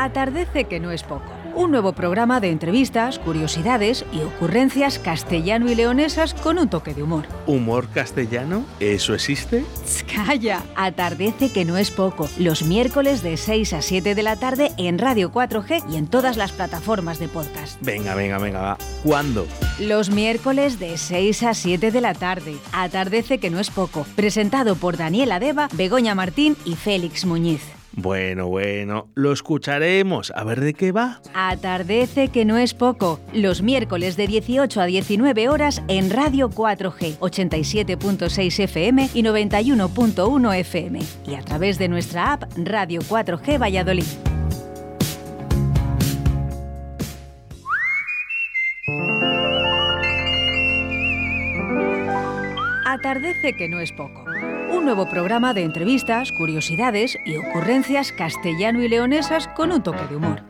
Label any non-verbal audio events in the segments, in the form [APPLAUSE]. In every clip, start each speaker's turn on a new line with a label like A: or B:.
A: Atardece que no es poco. Un nuevo programa de entrevistas, curiosidades y ocurrencias castellano y leonesas con un toque de humor.
B: ¿Humor castellano? ¿Eso existe?
A: Calla, atardece que no es poco. Los miércoles de 6 a 7 de la tarde en Radio 4G y en todas las plataformas de podcast.
B: Venga, venga, venga, va. ¿Cuándo?
A: Los miércoles de 6 a 7 de la tarde. Atardece que no es poco. Presentado por Daniela Deva, Begoña Martín y Félix Muñiz.
B: Bueno, bueno, lo escucharemos. A ver de qué va.
A: Atardece que no es poco. Los miércoles de 18 a 19 horas en Radio 4G, 87.6 FM y 91.1 FM. Y a través de nuestra app Radio 4G Valladolid. Atardece que no es poco. Un nuevo programa de entrevistas, curiosidades y ocurrencias castellano y leonesas con un toque de humor.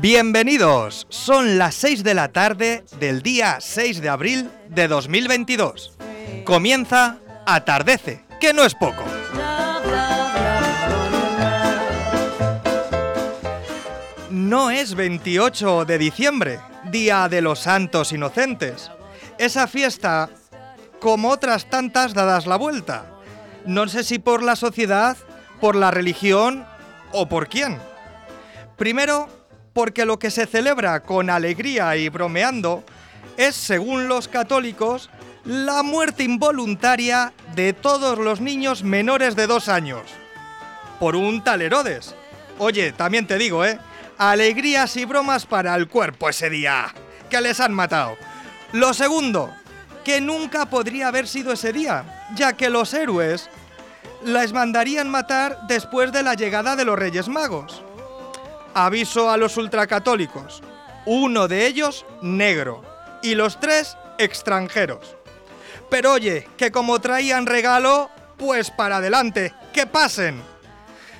C: Bienvenidos, son las 6 de la tarde del día 6 de abril de 2022. Comienza Atardece, que no es poco. No es 28 de diciembre, Día de los Santos Inocentes. Esa fiesta, como otras tantas dadas la vuelta. No sé si por la sociedad, por la religión o por quién. Primero, porque lo que se celebra con alegría y bromeando es, según los católicos, la muerte involuntaria de todos los niños menores de dos años. Por un tal Herodes. Oye, también te digo, ¿eh? Alegrías y bromas para el cuerpo ese día. Que les han matado. Lo segundo, que nunca podría haber sido ese día, ya que los héroes las mandarían matar después de la llegada de los Reyes Magos. Aviso a los ultracatólicos. Uno de ellos negro y los tres extranjeros. Pero oye, que como traían regalo, pues para adelante, que pasen.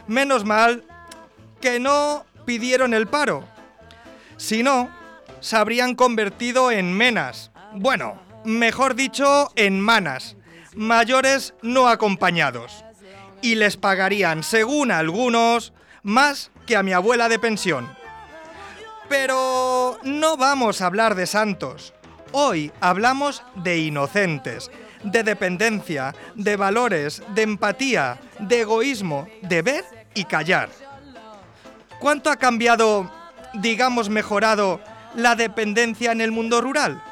C: Menos mal que no pidieron el paro. Si no, se habrían convertido en menas. Bueno, mejor dicho, en manas. Mayores no acompañados. Y les pagarían, según algunos, más que a mi abuela de pensión. Pero no vamos a hablar de santos. Hoy hablamos de inocentes, de dependencia, de valores, de empatía, de egoísmo, de ver y callar. ¿Cuánto ha cambiado, digamos mejorado, la dependencia en el mundo rural?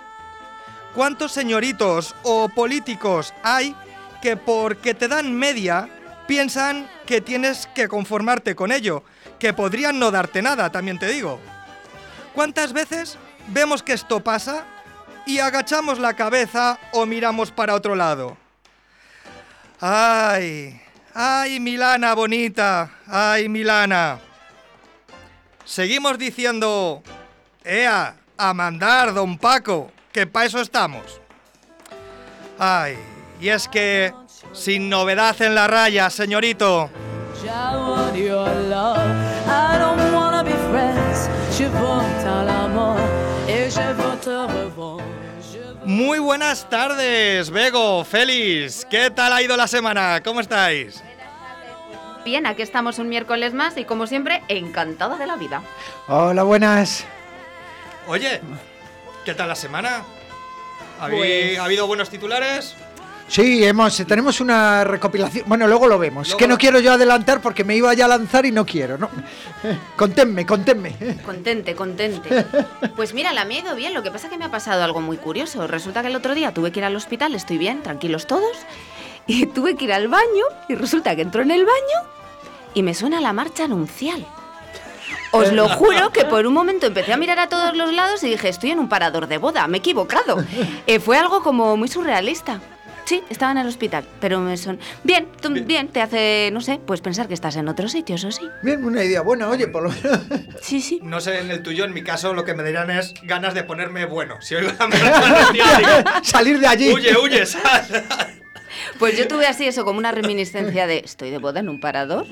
C: ¿Cuántos señoritos o políticos hay que porque te dan media piensan que tienes que conformarte con ello, que podrían no darte nada, también te digo? ¿Cuántas veces vemos que esto pasa y agachamos la cabeza o miramos para otro lado? ¡Ay! ¡Ay, Milana bonita! ¡Ay, Milana! Seguimos diciendo, ¡Ea! A mandar, don Paco, que para eso estamos. Ay, y es que, sin novedad en la raya, señorito. Muy buenas tardes, Bego, Félix. ¿Qué tal ha ido la semana? ¿Cómo estáis?
D: Bien, aquí estamos un miércoles más y como siempre, encantada de la vida.
E: Hola, buenas.
C: Oye, ¿qué tal la semana? ¿Habí-
D: Pues-
C: ¿Ha habido buenos titulares?
E: Sí, hemos, tenemos una recopilación. Bueno, luego lo vemos.
C: Luego
E: que no quiero yo adelantar porque me iba ya a lanzar y no quiero, ¿no? [LAUGHS] Contenme, contenme.
D: Contente, contente. Pues mira, la mía ha ido bien, lo que pasa es que me ha pasado algo muy curioso. Resulta que el otro día tuve que ir al hospital, estoy bien, tranquilos todos, y tuve que ir al baño y resulta que entró en el baño y me suena la marcha anuncial. Os lo juro que por un momento empecé a mirar a todos los lados y dije, estoy en un parador de boda, me he equivocado. Eh, fue algo como muy surrealista. Sí, estaba en el hospital, pero me son... Bien, tú- bien, te hace, no sé, pues pensar que estás en otro sitio, eso sí.
E: Bien, una idea buena, oye, por lo menos.
D: Sí, sí.
C: No sé, en el tuyo, en mi caso, lo que me dirán es ganas de ponerme bueno. Si oigo la [LAUGHS] marcha anuncial, digo,
E: Salir de allí.
C: huye, huye, sal.
D: Pues yo tuve así eso, como una reminiscencia de estoy de boda en un parador.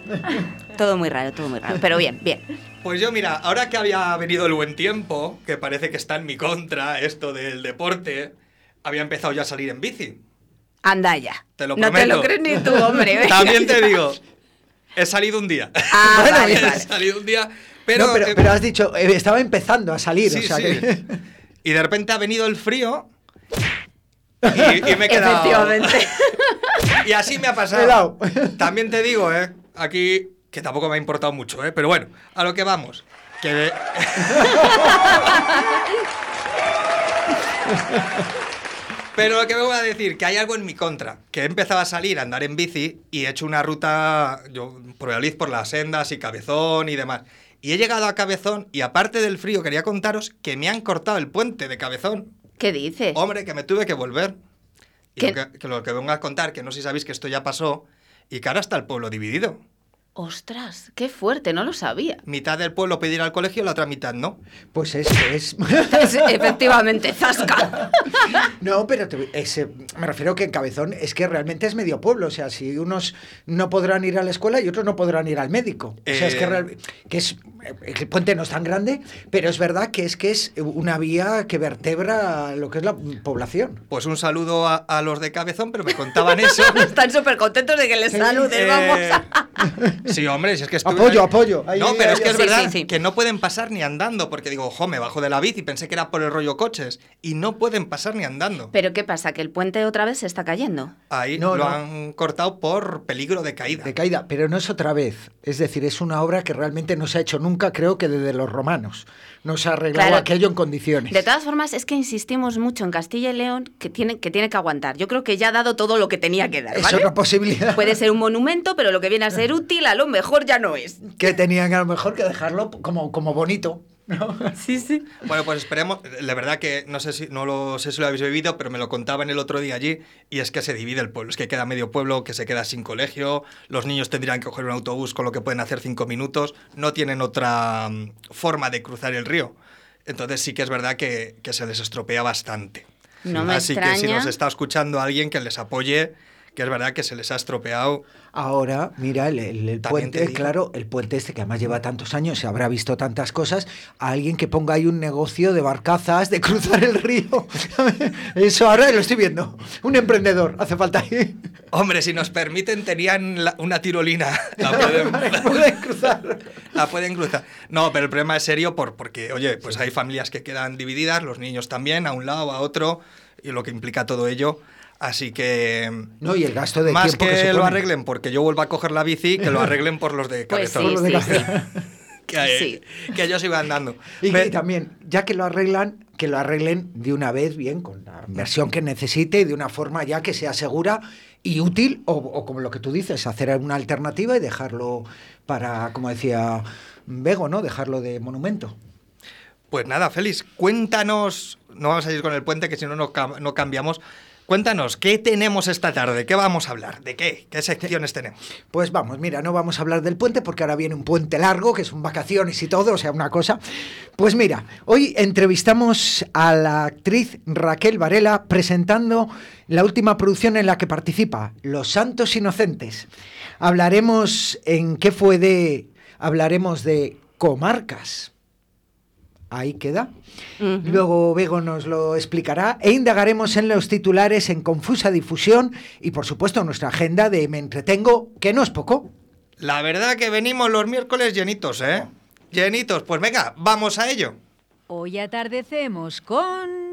D: Todo muy raro, todo muy raro. Pero bien, bien.
C: Pues yo, mira, ahora que había venido el buen tiempo, que parece que está en mi contra esto del deporte, había empezado ya a salir en bici.
D: Anda ya.
C: Te lo
D: no te
C: prometo.
D: lo crees ni tú, hombre. venga.
C: También te digo, he salido un día.
D: Ah,
E: Bueno,
D: vale. [LAUGHS]
C: he salido un día, pero...
E: no, pero,
C: eh,
E: pero has dicho, eh, estaba empezando a salir,
C: sí,
E: o sea
C: sí.
E: que...
C: Y de repente ha venido el frío y, y me he quedado...
D: Efectivamente.
C: Y así me ha pasado.
E: Helado.
C: También te digo, ¿eh? Aquí, que tampoco me ha importado mucho, ¿eh? Pero bueno, a lo que vamos. Que... [LAUGHS] Pero lo que vengo a decir, que hay algo en mi contra. Que he empezado a salir a andar en bici y he hecho una ruta, yo, por Valladolid, por las sendas y Cabezón y demás. Y he llegado a Cabezón y aparte del frío, quería contaros que me han cortado el puente de Cabezón.
D: ¿Qué dices?
C: Hombre, que me tuve que volver. Y lo que, que lo que vengo a contar, que no sé si sabéis que esto ya pasó, y que ahora está el pueblo dividido.
D: Ostras, qué fuerte, no lo sabía.
C: Mitad del pueblo pedir al colegio, la otra mitad no.
E: Pues es... es...
D: Es- efectivamente, zasca. [LAUGHS]
E: No, pero te- es, eh, me refiero que en Cabezón es que realmente es medio pueblo. O sea, si unos no podrán ir a la escuela y otros no podrán ir al médico. O sea, es que,
C: Eh.
E: real- que es el puente no es tan grande, pero es verdad que es que es una vía que vertebra lo que es la población.
C: Pues un saludo a, a los de Cabezón, pero me contaban eso. [LAUGHS]
D: Están súper contentos de que les saludes,
C: Eh,
D: vamos. [LAUGHS]
C: Sí, hombre, si es que estuve-
E: Apoyo, apoyo. Ahí,
C: no,
E: ahí,
C: pero
E: ahí,
C: es que es
D: Sí,
C: verdad
D: sí, sí.
C: que no pueden pasar ni andando, porque digo, ojo, me bajo de la bici, pensé que era por el rollo coches, y no pueden pasar ni andando.
D: Pero ¿qué pasa? ¿Que el puente otra vez se está cayendo?
C: Ahí
E: No,
C: lo
E: no.
C: han cortado por peligro de caída.
E: de caída, pero no es otra vez. Es decir, es una obra que realmente no se ha hecho nunca, creo que desde los romanos. No se ha arreglado
D: Claro.
E: aquello en condiciones.
D: De todas formas, es que insistimos mucho en Castilla y León que tiene, que tiene que aguantar. Yo creo que ya ha dado todo lo que tenía que dar,
E: es
D: ¿vale?
E: otra posibilidad.
D: Puede ser un monumento, pero lo que viene a ser útil a lo mejor ya no es.
E: Que tenían a lo mejor que dejarlo como, como bonito. ¿No?
D: Sí, sí.
C: Bueno, pues esperemos. La verdad que no sé si no lo sé si lo habéis vivido, pero me lo contaban el otro día allí y es que se divide el pueblo. Es que queda medio pueblo que se queda sin colegio. Los niños tendrían que coger un autobús con lo que pueden hacer cinco minutos. No tienen otra mm, forma de cruzar el río. Entonces sí que es verdad que, que se les estropea bastante.
D: No me
C: Así que si nos está escuchando alguien que les apoye, que es verdad que se les ha estropeado.
E: Ahora, mira, el, puente, claro, el puente este que además lleva tantos años, se habrá visto tantas cosas, a alguien que ponga ahí un negocio de barcazas, de cruzar el río. [LAUGHS] Eso ahora lo estoy viendo. Un emprendedor, hace falta ahí.
C: Hombre, si nos permiten, tenían la- una tirolina. [LAUGHS] La pueden,
E: Pueden cruzar.
C: La pueden cruzar. No, pero el problema es serio por, porque, oye, pues hay familias que quedan divididas, los niños también, a un lado, a otro, y lo que implica todo ello. Así que.
E: No, y el gasto de
C: más que, lo arreglen porque yo vuelva a coger la bici, que lo arreglen por los de [LAUGHS]
D: Pues
C: cabezón.
D: sí,
E: lo
D: sí,
E: de
D: sí.
C: que,
D: sí.
C: que ellos iban andando.
E: Y, también, ya que lo arreglan, que lo arreglen de una vez bien, con la inversión que necesite y de una forma ya que sea segura y útil, o, o como lo que tú dices, hacer una alternativa y dejarlo para, como decía Bego, ¿no? Dejarlo de monumento.
C: Pues nada, Félix, cuéntanos. No vamos a ir con el puente, que si no, no cambiamos. Cuéntanos, ¿qué tenemos esta tarde? ¿Qué vamos a hablar? ¿De qué? ¿Qué secciones tenemos?
E: Pues vamos, mira, no vamos a hablar del puente porque ahora viene un puente largo, que son vacaciones y todo, o sea, una cosa. Pues mira, hoy entrevistamos a la actriz Raquel Varela presentando la última producción en la que participa, Los Santos Inocentes. Hablaremos en qué fue de... Hablaremos de comarcas. Ahí queda. Luego Bego nos lo explicará e indagaremos en los titulares en confusa difusión y por supuesto nuestra agenda de Me entretengo, que no es poco.
C: La verdad que venimos los miércoles llenitos, ¿eh? Llenitos. Pues venga, vamos a ello.
A: Hoy atardecemos con...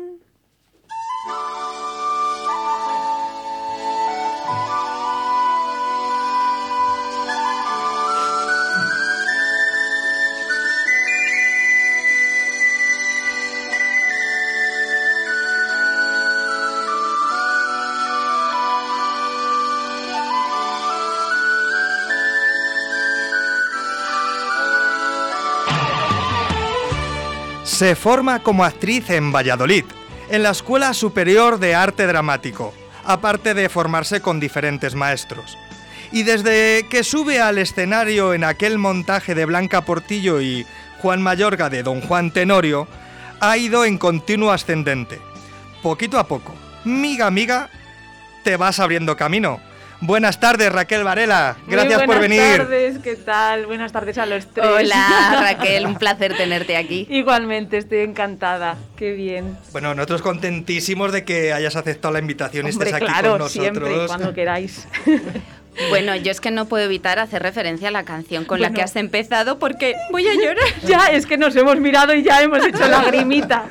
C: Se forma como actriz en Valladolid, en la Escuela Superior de Arte Dramático, aparte de formarse con diferentes maestros. Y desde que sube al escenario en aquel montaje de Blanca Portillo y Juan Mayorga de Don Juan Tenorio, ha ido en continuo ascendente. Poquito a poco, miga miga, te vas abriendo camino. Buenas tardes, Raquel Varela.
F: Muy
C: Gracias por
F: buenas
C: venir.
F: tardes, ¿qué tal? Buenas tardes a los tres.
D: Hola [LAUGHS] Raquel, un placer tenerte aquí.
F: Igualmente, estoy encantada. Qué bien.
C: Bueno, nosotros contentísimos de que hayas aceptado la invitación y estés aquí
F: claro,
C: con nosotros.
F: siempre, cuando queráis. [LAUGHS]
D: Bueno, yo es que no puedo evitar hacer referencia a la canción con la
F: Bueno.
D: que has empezado porque voy a llorar. [LAUGHS]
F: ya, es que nos hemos mirado y ya hemos hecho [LAUGHS] lagrimita.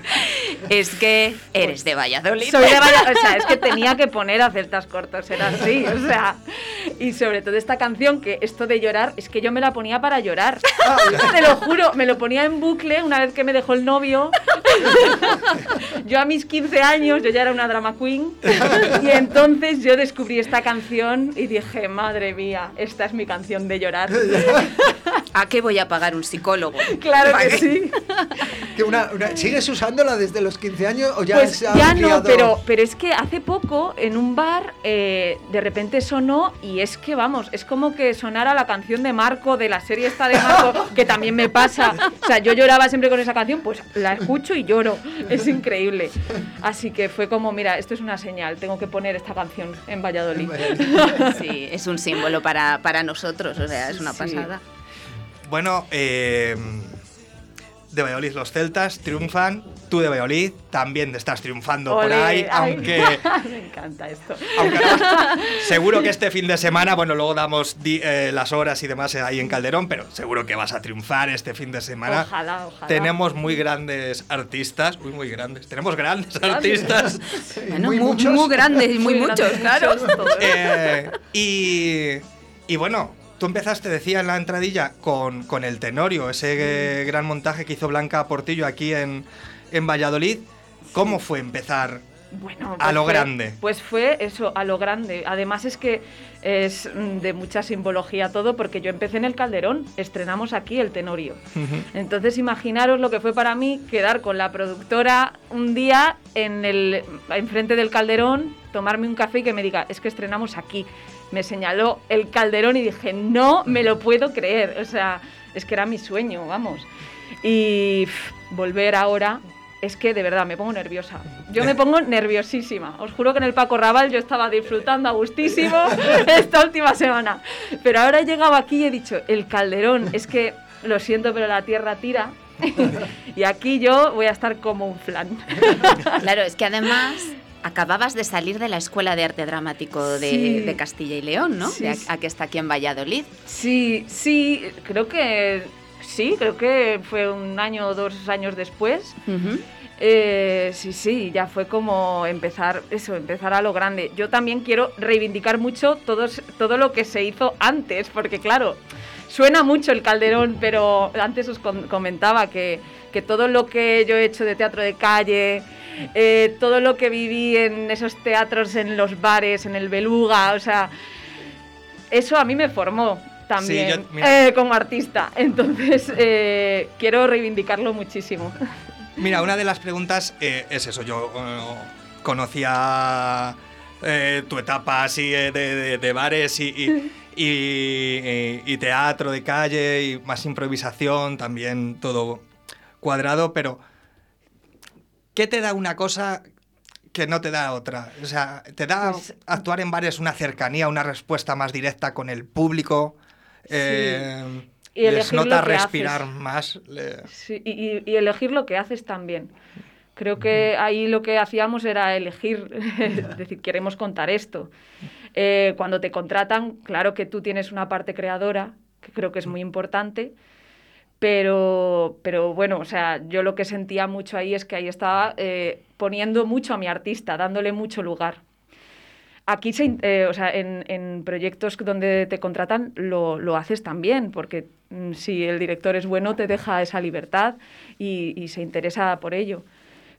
D: Es que eres de Valladolid.
F: Soy de Valladolid, [LAUGHS] o sea, es que tenía que poner a celtas cortos, era así, o sea. Y sobre todo esta canción, que esto de llorar, es que yo me la ponía para llorar. Te lo juro, me lo ponía en bucle una vez que me dejó el novio. Yo a mis 15 años, yo ya era una drama queen, y entonces yo descubrí esta canción y dije, madre mía, esta es mi canción de llorar. [LAUGHS]
D: ¿A qué voy a pagar un psicólogo? [LAUGHS]
F: Claro que sí. [LAUGHS]
E: Que una- una- ¿Sigues usándola desde los 15 años o ya
F: pues
E: se ha
F: ya no, pero, pero es que hace poco en un bar eh, de repente sonó y es que vamos, es como que sonara la canción de Marco, de la serie esta de Marco, [LAUGHS] que también me pasa. O sea, yo lloraba siempre con esa canción, pues la escucho y lloro. Es increíble. Así que fue como, mira, esto es una señal, tengo que poner esta canción en Valladolid.
D: Sí, es un símbolo para, para nosotros, o sea, es una
F: Sí.
D: pasada.
C: Bueno, eh, de Valladolid los celtas triunfan. Tú de Valladolid también estás triunfando por ahí,
F: ay.
C: aunque, [LAUGHS]
F: me encanta esto.
C: aunque seguro que este fin de semana, bueno, luego damos di- eh, las horas y demás ahí en Calderón, pero seguro que vas a triunfar este fin de semana.
F: Ojalá, ojalá.
C: Tenemos muy grandes artistas, muy, muy grandes. Tenemos grandes [LAUGHS] artistas.
D: Bueno,
E: muy
D: muy,
E: muchos.
D: muy grandes y muy,
F: Muy
D: muchos,
F: grandes,
D: claro.
C: Eh, y, y bueno, tú empezaste, decía en la entradilla, con, con el Tenorio, ese gran montaje que hizo Blanca Portillo aquí en, en Valladolid. ¿Cómo fue empezar?
F: Bueno,
C: A lo
F: fue-
C: grande.
F: Pues fue eso, a lo grande. Además es que es mm, de mucha simbología todo, porque yo empecé en el Calderón, estrenamos aquí el Tenorio. Entonces imaginaros lo que fue para mí quedar con la productora un día en el enfrente del Calderón, tomarme un café y que me diga, es que estrenamos aquí. Me señaló el Calderón y dije, no me lo puedo creer. O sea, es que era mi sueño, vamos. Y pff, volver ahora es que de verdad me pongo nerviosa. Yo me pongo nerviosísima. Os juro que en el Paco Raval yo estaba disfrutando a gustísimo [LAUGHS] esta última semana. Pero ahora he llegado aquí y he dicho, el calderón, es que lo siento, pero la tierra tira. [LAUGHS] y aquí yo voy a estar como un flan.
D: Claro, es que además acababas de salir de la Escuela de Arte Dramático de,
F: Sí.
D: de Castilla y León, ¿no?
F: Sí,
D: De a, que está aquí en Valladolid.
F: Sí, sí, creo que sí, creo que fue un año o dos años después. Eh, sí, sí, ya fue como empezar, eso, empezar a lo grande. Yo también quiero reivindicar mucho todos, todo lo que se hizo antes, porque claro, suena mucho el calderón, pero antes os comentaba que, que todo lo que yo he hecho de teatro de calle, eh, todo lo que viví en esos teatros, en los bares, en el Beluga, o sea, eso a mí me formó también
C: yo-
F: eh, como artista. Entonces, [LAUGHS] eh, quiero reivindicarlo muchísimo.
C: Mira, una de las preguntas eh, es eso. Yo conocía tu etapa así de, de- de bares y, y- [LAUGHS] y- y teatro de calle y más improvisación, también todo cuadrado, pero ¿qué te da una cosa que no te da otra? O sea, ¿te da
F: Pues-
C: actuar en bares una cercanía, una respuesta más directa con el público? Eh,
F: Y
C: ¿Les nota respirar
F: haces.
C: más? Le-
F: Sí, y elegir lo que haces también. Creo que ahí lo que hacíamos era elegir, [LAUGHS] es decir, queremos contar esto. Eh, cuando te contratan, claro que tú tienes una parte creadora, que creo que es muy importante, pero, pero bueno, o sea, yo lo que sentía mucho ahí es que ahí estaba eh, poniendo mucho a mi artista, dándole mucho lugar. Aquí, se eh, o sea, en, en proyectos donde te contratan lo, lo haces también, porque mm, si el director es bueno te deja esa libertad y, y se interesa por ello.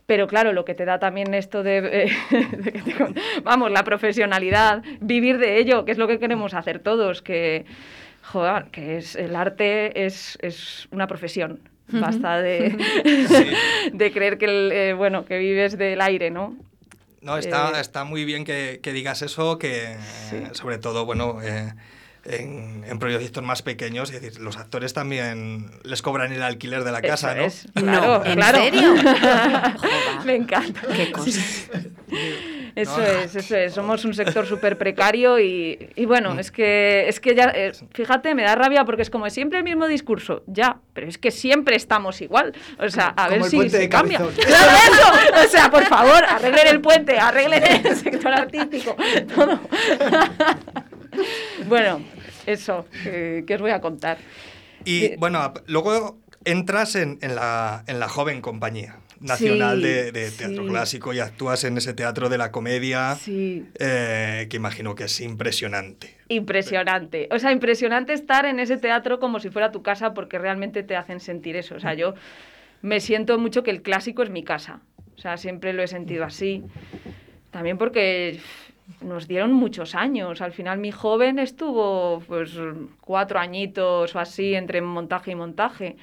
F: Pero claro, lo que te da también esto de, eh, [LAUGHS] de que te con- vamos, la profesionalidad, vivir de ello, que es lo que queremos hacer todos, que, joder, que es, el arte es, es una profesión. Basta de, [LAUGHS] de creer que, el, eh, bueno, que vives del aire, ¿no?
C: No, está,
F: Eh,
C: está muy bien que, que digas eso, que
F: Sí.
C: eh, sobre todo, bueno, eh, en, en proyectos más pequeños, es decir, los actores también les cobran el alquiler de la casa, ¿no?
F: es, claro,
D: No, ¿en
F: claro.
D: serio? [LAUGHS]
F: Me encanta.
D: Qué cosas. [LAUGHS]
F: Eso
C: No,
F: es, eso es. Somos un sector súper precario y, y bueno, es que, es que ya, eh, fíjate, me da rabia porque es como siempre el mismo discurso. Ya, pero es que siempre estamos igual. O sea, a
E: Como
F: ver
E: el
F: si
E: puente
F: se
E: de
F: cambia. [LAUGHS] ¡Claro, eso! O sea, por favor, arreglen el puente, arreglen el sector artístico, todo. bueno, eso, que, que os voy a contar.
C: Y
F: Eh,
C: bueno, luego entras en, en la, en la joven compañía nacional
F: Sí,
C: de, de teatro
F: sí.
C: clásico y actúas en ese teatro de la comedia
F: Sí.
C: eh, que imagino que es impresionante.
F: Impresionante. O sea, impresionante estar en ese teatro como si fuera tu casa porque realmente te hacen sentir eso. O sea, yo me siento mucho que el clásico es mi casa. O sea, siempre lo he sentido así. También porque nos dieron muchos años. Al final mi joven estuvo pues cuatro añitos o así entre montaje y montaje.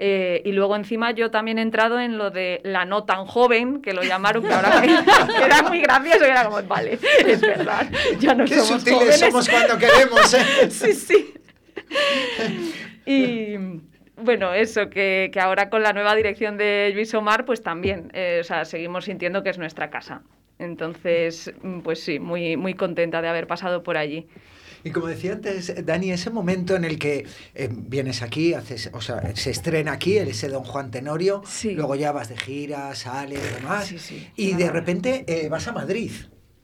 F: Eh, y luego encima yo también he entrado en lo de la no tan joven, que lo llamaron, que ahora me- [LAUGHS] era muy gracioso, y era como, vale, es verdad, ya no
E: Qué
F: somos jóvenes.
E: somos cuando queremos, ¿eh? [LAUGHS]
F: sí, sí. Y bueno, eso, que, que ahora con la nueva dirección de Luis Omar, pues también, eh, o sea, seguimos sintiendo que es nuestra casa. Entonces, pues sí, muy, muy contenta de haber pasado por allí.
E: Y como decía antes, Dani, ese momento en el que eh, vienes aquí, haces, o sea, se estrena aquí el ese Don Juan Tenorio,
F: Sí.
E: luego ya vas de gira, sales, demás,
F: Sí, sí.
E: y de repente eh, vas a Madrid.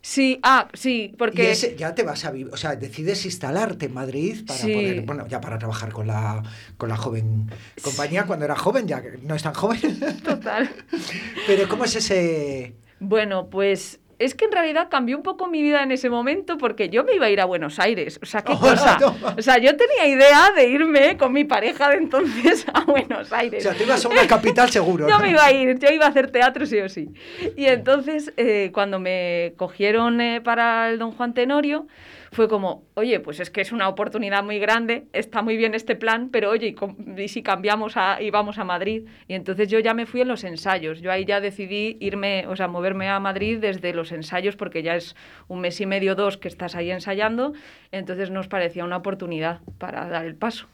F: Sí, ah, sí,
E: Y
F: porque...
E: ese- ya te vas a vivir, o sea, decides instalarte en Madrid para
F: Sí.
E: poder, bueno, ya para trabajar con la, con la joven compañía, cuando era joven, ya que no es tan joven.
F: Total. [LAUGHS]
E: Pero ¿cómo es ese...?
F: Bueno, pues es que en realidad cambió un poco mi vida en ese momento porque yo me iba a ir a Buenos Aires. O sea, qué [LAUGHS] cosa. O sea, yo tenía idea de irme con mi pareja de entonces a Buenos
E: O
F: Aires.
E: sea, te ibas a una capital seguro.
F: Yo me iba a ir, yo iba a hacer teatro sí o sí. Y entonces, eh, cuando me cogieron eh, para el Don Juan Tenorio, fue como, oye, pues es que es una oportunidad muy grande, está muy bien este plan, pero oye, ¿y, y si cambiamos a, y vamos a Madrid? Y entonces yo ya me fui en los ensayos, yo ahí ya decidí irme, o sea, moverme a Madrid desde los ensayos, porque ya es un mes y medio, dos que estás ahí ensayando, entonces nos parecía una oportunidad para dar el paso.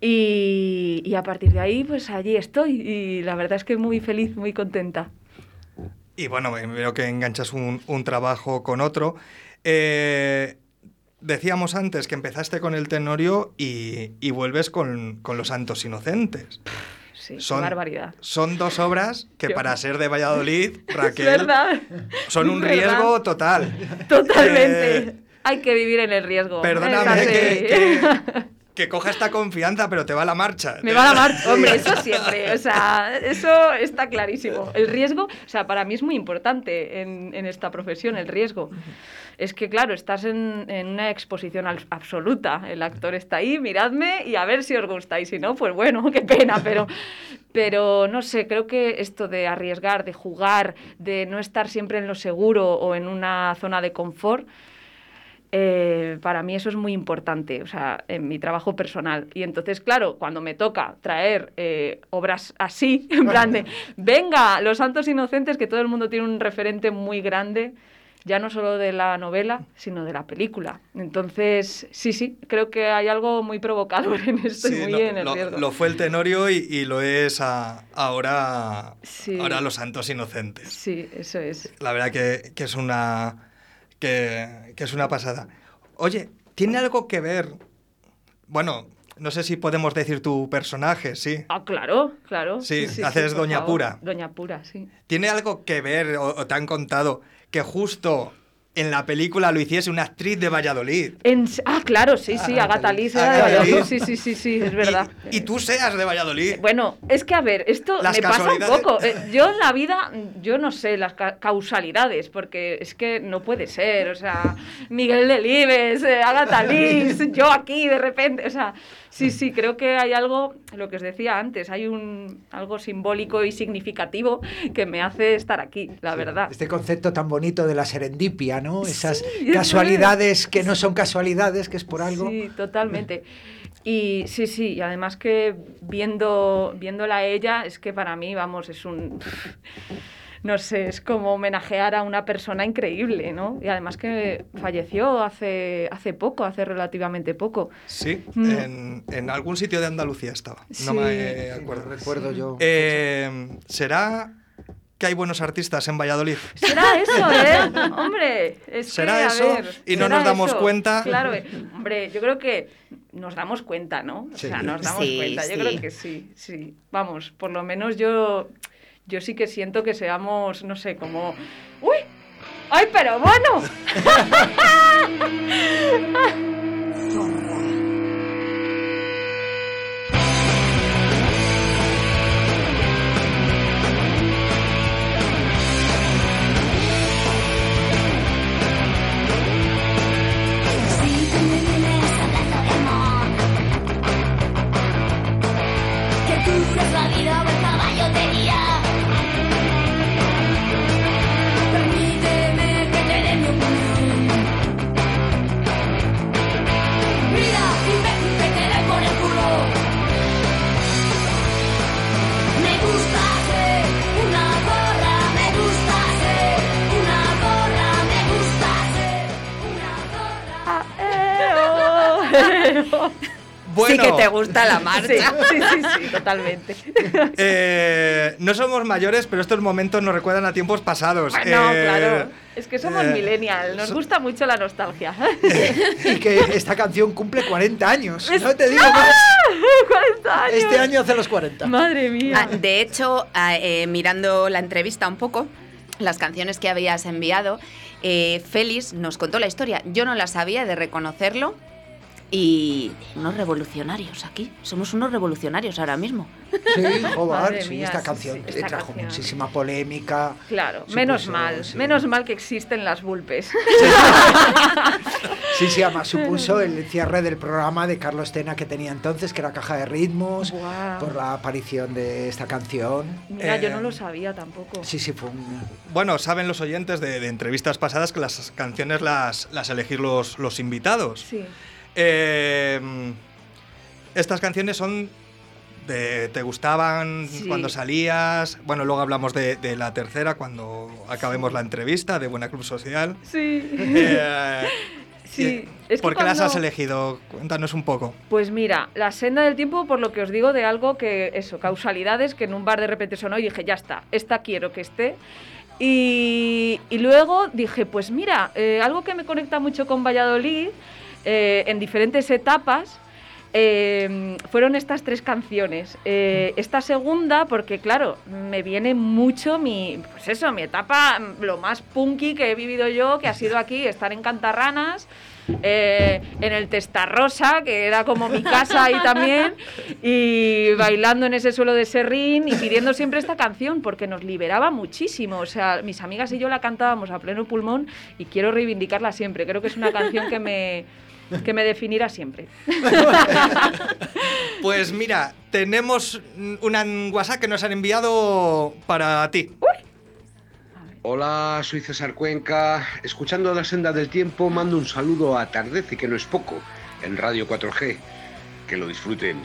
F: Y, y a partir de ahí, pues allí estoy. Y la verdad es que muy feliz, muy contenta.
C: Y bueno, veo que enganchas un, un trabajo con otro. Eh, decíamos antes que empezaste con el Tenorio y, y vuelves con, con Los Santos Inocentes.
F: Sí,
C: Son-
F: qué barbaridad.
C: Son dos obras que para ser de Valladolid, [LAUGHS] Raquel,
F: verdad.
C: son un
F: verdad.
C: riesgo total.
F: Totalmente.
C: Eh,
F: Hay que vivir en el riesgo.
C: perdóname que- que coja esta confianza, pero te va la marcha.
F: Me va la marcha. [LAUGHS] Hombre, eso siempre. O sea, eso está clarísimo. El riesgo, o sea, para mí es muy importante en, en esta profesión, el riesgo. Es que, claro, estás en, en una exposición absoluta. El actor está ahí, miradme y a ver si os gusta. Y si no, pues bueno, qué pena. Pero, pero no sé, creo que esto de arriesgar, de jugar, de no estar siempre en lo seguro o en una zona de confort, eh, para mí eso es muy importante, o sea, en mi trabajo personal. Y entonces, claro, cuando me toca traer eh, obras así, [LAUGHS] en plan de, venga, Los Santos Inocentes, que todo el mundo tiene un referente muy grande, ya no solo de la novela, sino de la película. Entonces, sí, sí, creo que hay algo muy provocador en esto
C: Sí,
F: y muy
C: lo,
F: en el
C: lo- lo fue el Tenorio y, y lo es a- ahora,
F: Sí.
C: ahora Los Santos Inocentes.
F: Sí, eso es.
C: La verdad que, que es una que, que es una pasada. Oye, ¿tiene algo que ver? Bueno, no sé si podemos decir tu personaje, sí.
F: Ah, claro, claro.
C: Sí, haces Doña
F: favor.
C: Pura.
F: Doña Pura, sí.
C: ¿Tiene algo que ver o, o te han contado que justo en la película lo hiciese una actriz de Valladolid?
F: En- ah, claro, sí, sí,
E: Agatha
F: Agatha
E: Liz.
F: Era de Valladolid. Sí, sí, sí, sí, es verdad.
C: Y, tú seas de Valladolid.
F: Bueno, es que a ver, esto
C: Las
F: me pasa un poco. Eh, Yo en la vida, yo no sé las ca- causalidades, porque es que no puede ser. O sea, Miguel Delibes, eh, Agatha Liz, [LAUGHS] yo aquí de repente. O sea, sí, sí, creo que hay algo, lo que os decía antes, hay un algo simbólico y significativo que me hace estar aquí, la verdad.
E: Este concepto tan bonito de la serendipia, ¿no? Esas
F: es
E: casualidades que no son casualidades, que es por algo.
F: Sí, totalmente. Y sí, sí, y además que viendo, viéndola a ella, es que para mí, vamos, es un... No sé, es como homenajear a una persona increíble, ¿no? Y además que falleció hace, hace poco, hace relativamente poco.
C: Sí,
F: Mm.
C: en, en algún sitio de Andalucía estaba.
F: Sí.
C: No me
E: Sí,
C: acuerdo.
E: recuerdo yo.
C: Eh, será que hay buenos artistas en Valladolid.
F: Será eso, [LAUGHS] ¿eh? Hombre, es
C: ¿Será
F: que, a
C: eso?
F: ver,
C: Y no nos damos
F: eso.
C: cuenta.
F: Claro, eh, hombre, yo creo que nos damos cuenta, ¿no? O
E: Sí.
F: sea, nos damos
D: Sí,
F: cuenta. Yo
D: sí.
F: creo que sí, sí. Vamos, por lo menos yo, yo sí que siento que seamos, no sé, como... ¡Uy! ¡Ay, pero bueno! [LAUGHS]
G: La
D: Sí, marcha.
F: sí, sí, sí, totalmente. [LAUGHS]
C: eh, no somos mayores, pero estos momentos nos recuerdan a tiempos pasados.
F: Bueno,
C: Eh,
F: claro. Es que somos
C: eh,
F: millennial, nos
C: so-
F: gusta mucho la nostalgia. [LAUGHS]
E: Y que esta canción cumple 40 años.
F: Es-
E: No te digo más. [LAUGHS]
F: 40 años.
E: Este año hace los 40.
F: Madre mía.
D: Ah, de hecho, ah, eh, mirando la entrevista un poco, las canciones que habías enviado, eh, Félix nos contó la historia. Yo no la sabía de reconocerlo. Y unos revolucionarios aquí. Somos unos revolucionarios ahora mismo.
E: Sí, [LAUGHS] joder,
F: Madre
E: sí,
F: mía,
E: esta
F: sí,
E: canción
F: sí, esta
E: trajo
F: canción.
E: muchísima polémica.
F: Claro,
E: Supuso,
F: menos mal,
E: sí.
F: menos mal que existen las vulpes.
E: Sí, sí, además supuso el cierre del programa de Carlos Tena que tenía entonces, que era Caja de Ritmos,
F: Guau.
E: por la aparición de esta canción.
F: Mira, yo
C: Eh,
F: no lo sabía tampoco.
E: Sí, sí, fue un...
C: Bueno, saben los oyentes de, de entrevistas pasadas que las canciones las, las elegir los, los invitados.
F: Sí.
C: Eh, estas canciones son de, te gustaban
F: Sí.
C: cuando salías. Bueno, luego hablamos de, de la tercera cuando acabemos la entrevista de Buena Club Social.
F: Sí.
C: Eh, [LAUGHS]
F: Sí,
C: y-
F: es que
C: ¿Por qué las has elegido? Cuéntanos un poco.
F: Pues mira, la senda del tiempo, por lo que os digo de algo que, eso, causalidades que en un bar de repente sonó y dije, ya está, esta quiero que esté. Y, y luego dije, pues mira, eh, algo que me conecta mucho con Valladolid, eh, en diferentes etapas, eh, fueron estas tres canciones. Eh, esta segunda, porque claro, me viene mucho mi, pues eso, mi etapa, lo más punky que he vivido yo, que ha sido aquí, estar en Cantarranas, en el Testarrosa, que era como mi casa ahí también, y bailando en ese suelo de serrín y pidiendo siempre esta canción, porque nos liberaba muchísimo. O sea, mis amigas y yo la cantábamos a pleno pulmón y quiero reivindicarla siempre. Creo que es una canción que me, que me definirá siempre. [LAUGHS]
C: Pues mira, tenemos un WhatsApp que nos han enviado para ti.
H: Hola, soy César Cuenca. Escuchando la senda del tiempo, mando un saludo a Atardece, que no es poco, en Radio 4G. Que lo disfruten.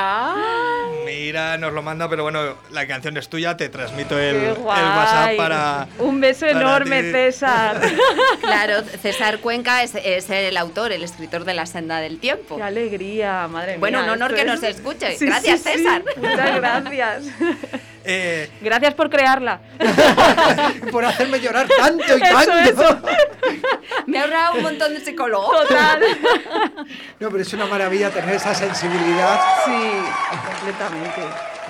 F: ¡Ah!
C: Mira, nos lo manda, pero bueno, la canción es tuya, te transmito el. WhatsApp para...
F: Un beso
C: para
F: enorme,
C: ti.
F: César. [LAUGHS]
D: Claro, César Cuenca es, es el autor, el escritor de La Senda del Tiempo.
F: ¡Qué alegría, madre mía!
D: Bueno, un honor que
F: es-
D: nos escuche.
F: Sí,
D: Gracias,
F: sí, sí.
D: César.
F: Muchas gracias. [LAUGHS]
C: Eh,
F: Gracias por crearla. [LAUGHS]
E: Por hacerme llorar tanto y
F: Eso,
E: tanto.
F: eso.
D: Me ha ahorrado un montón de psicólogo.
F: Total.
E: No, pero es una maravilla tener esa sensibilidad
F: Sí, completamente.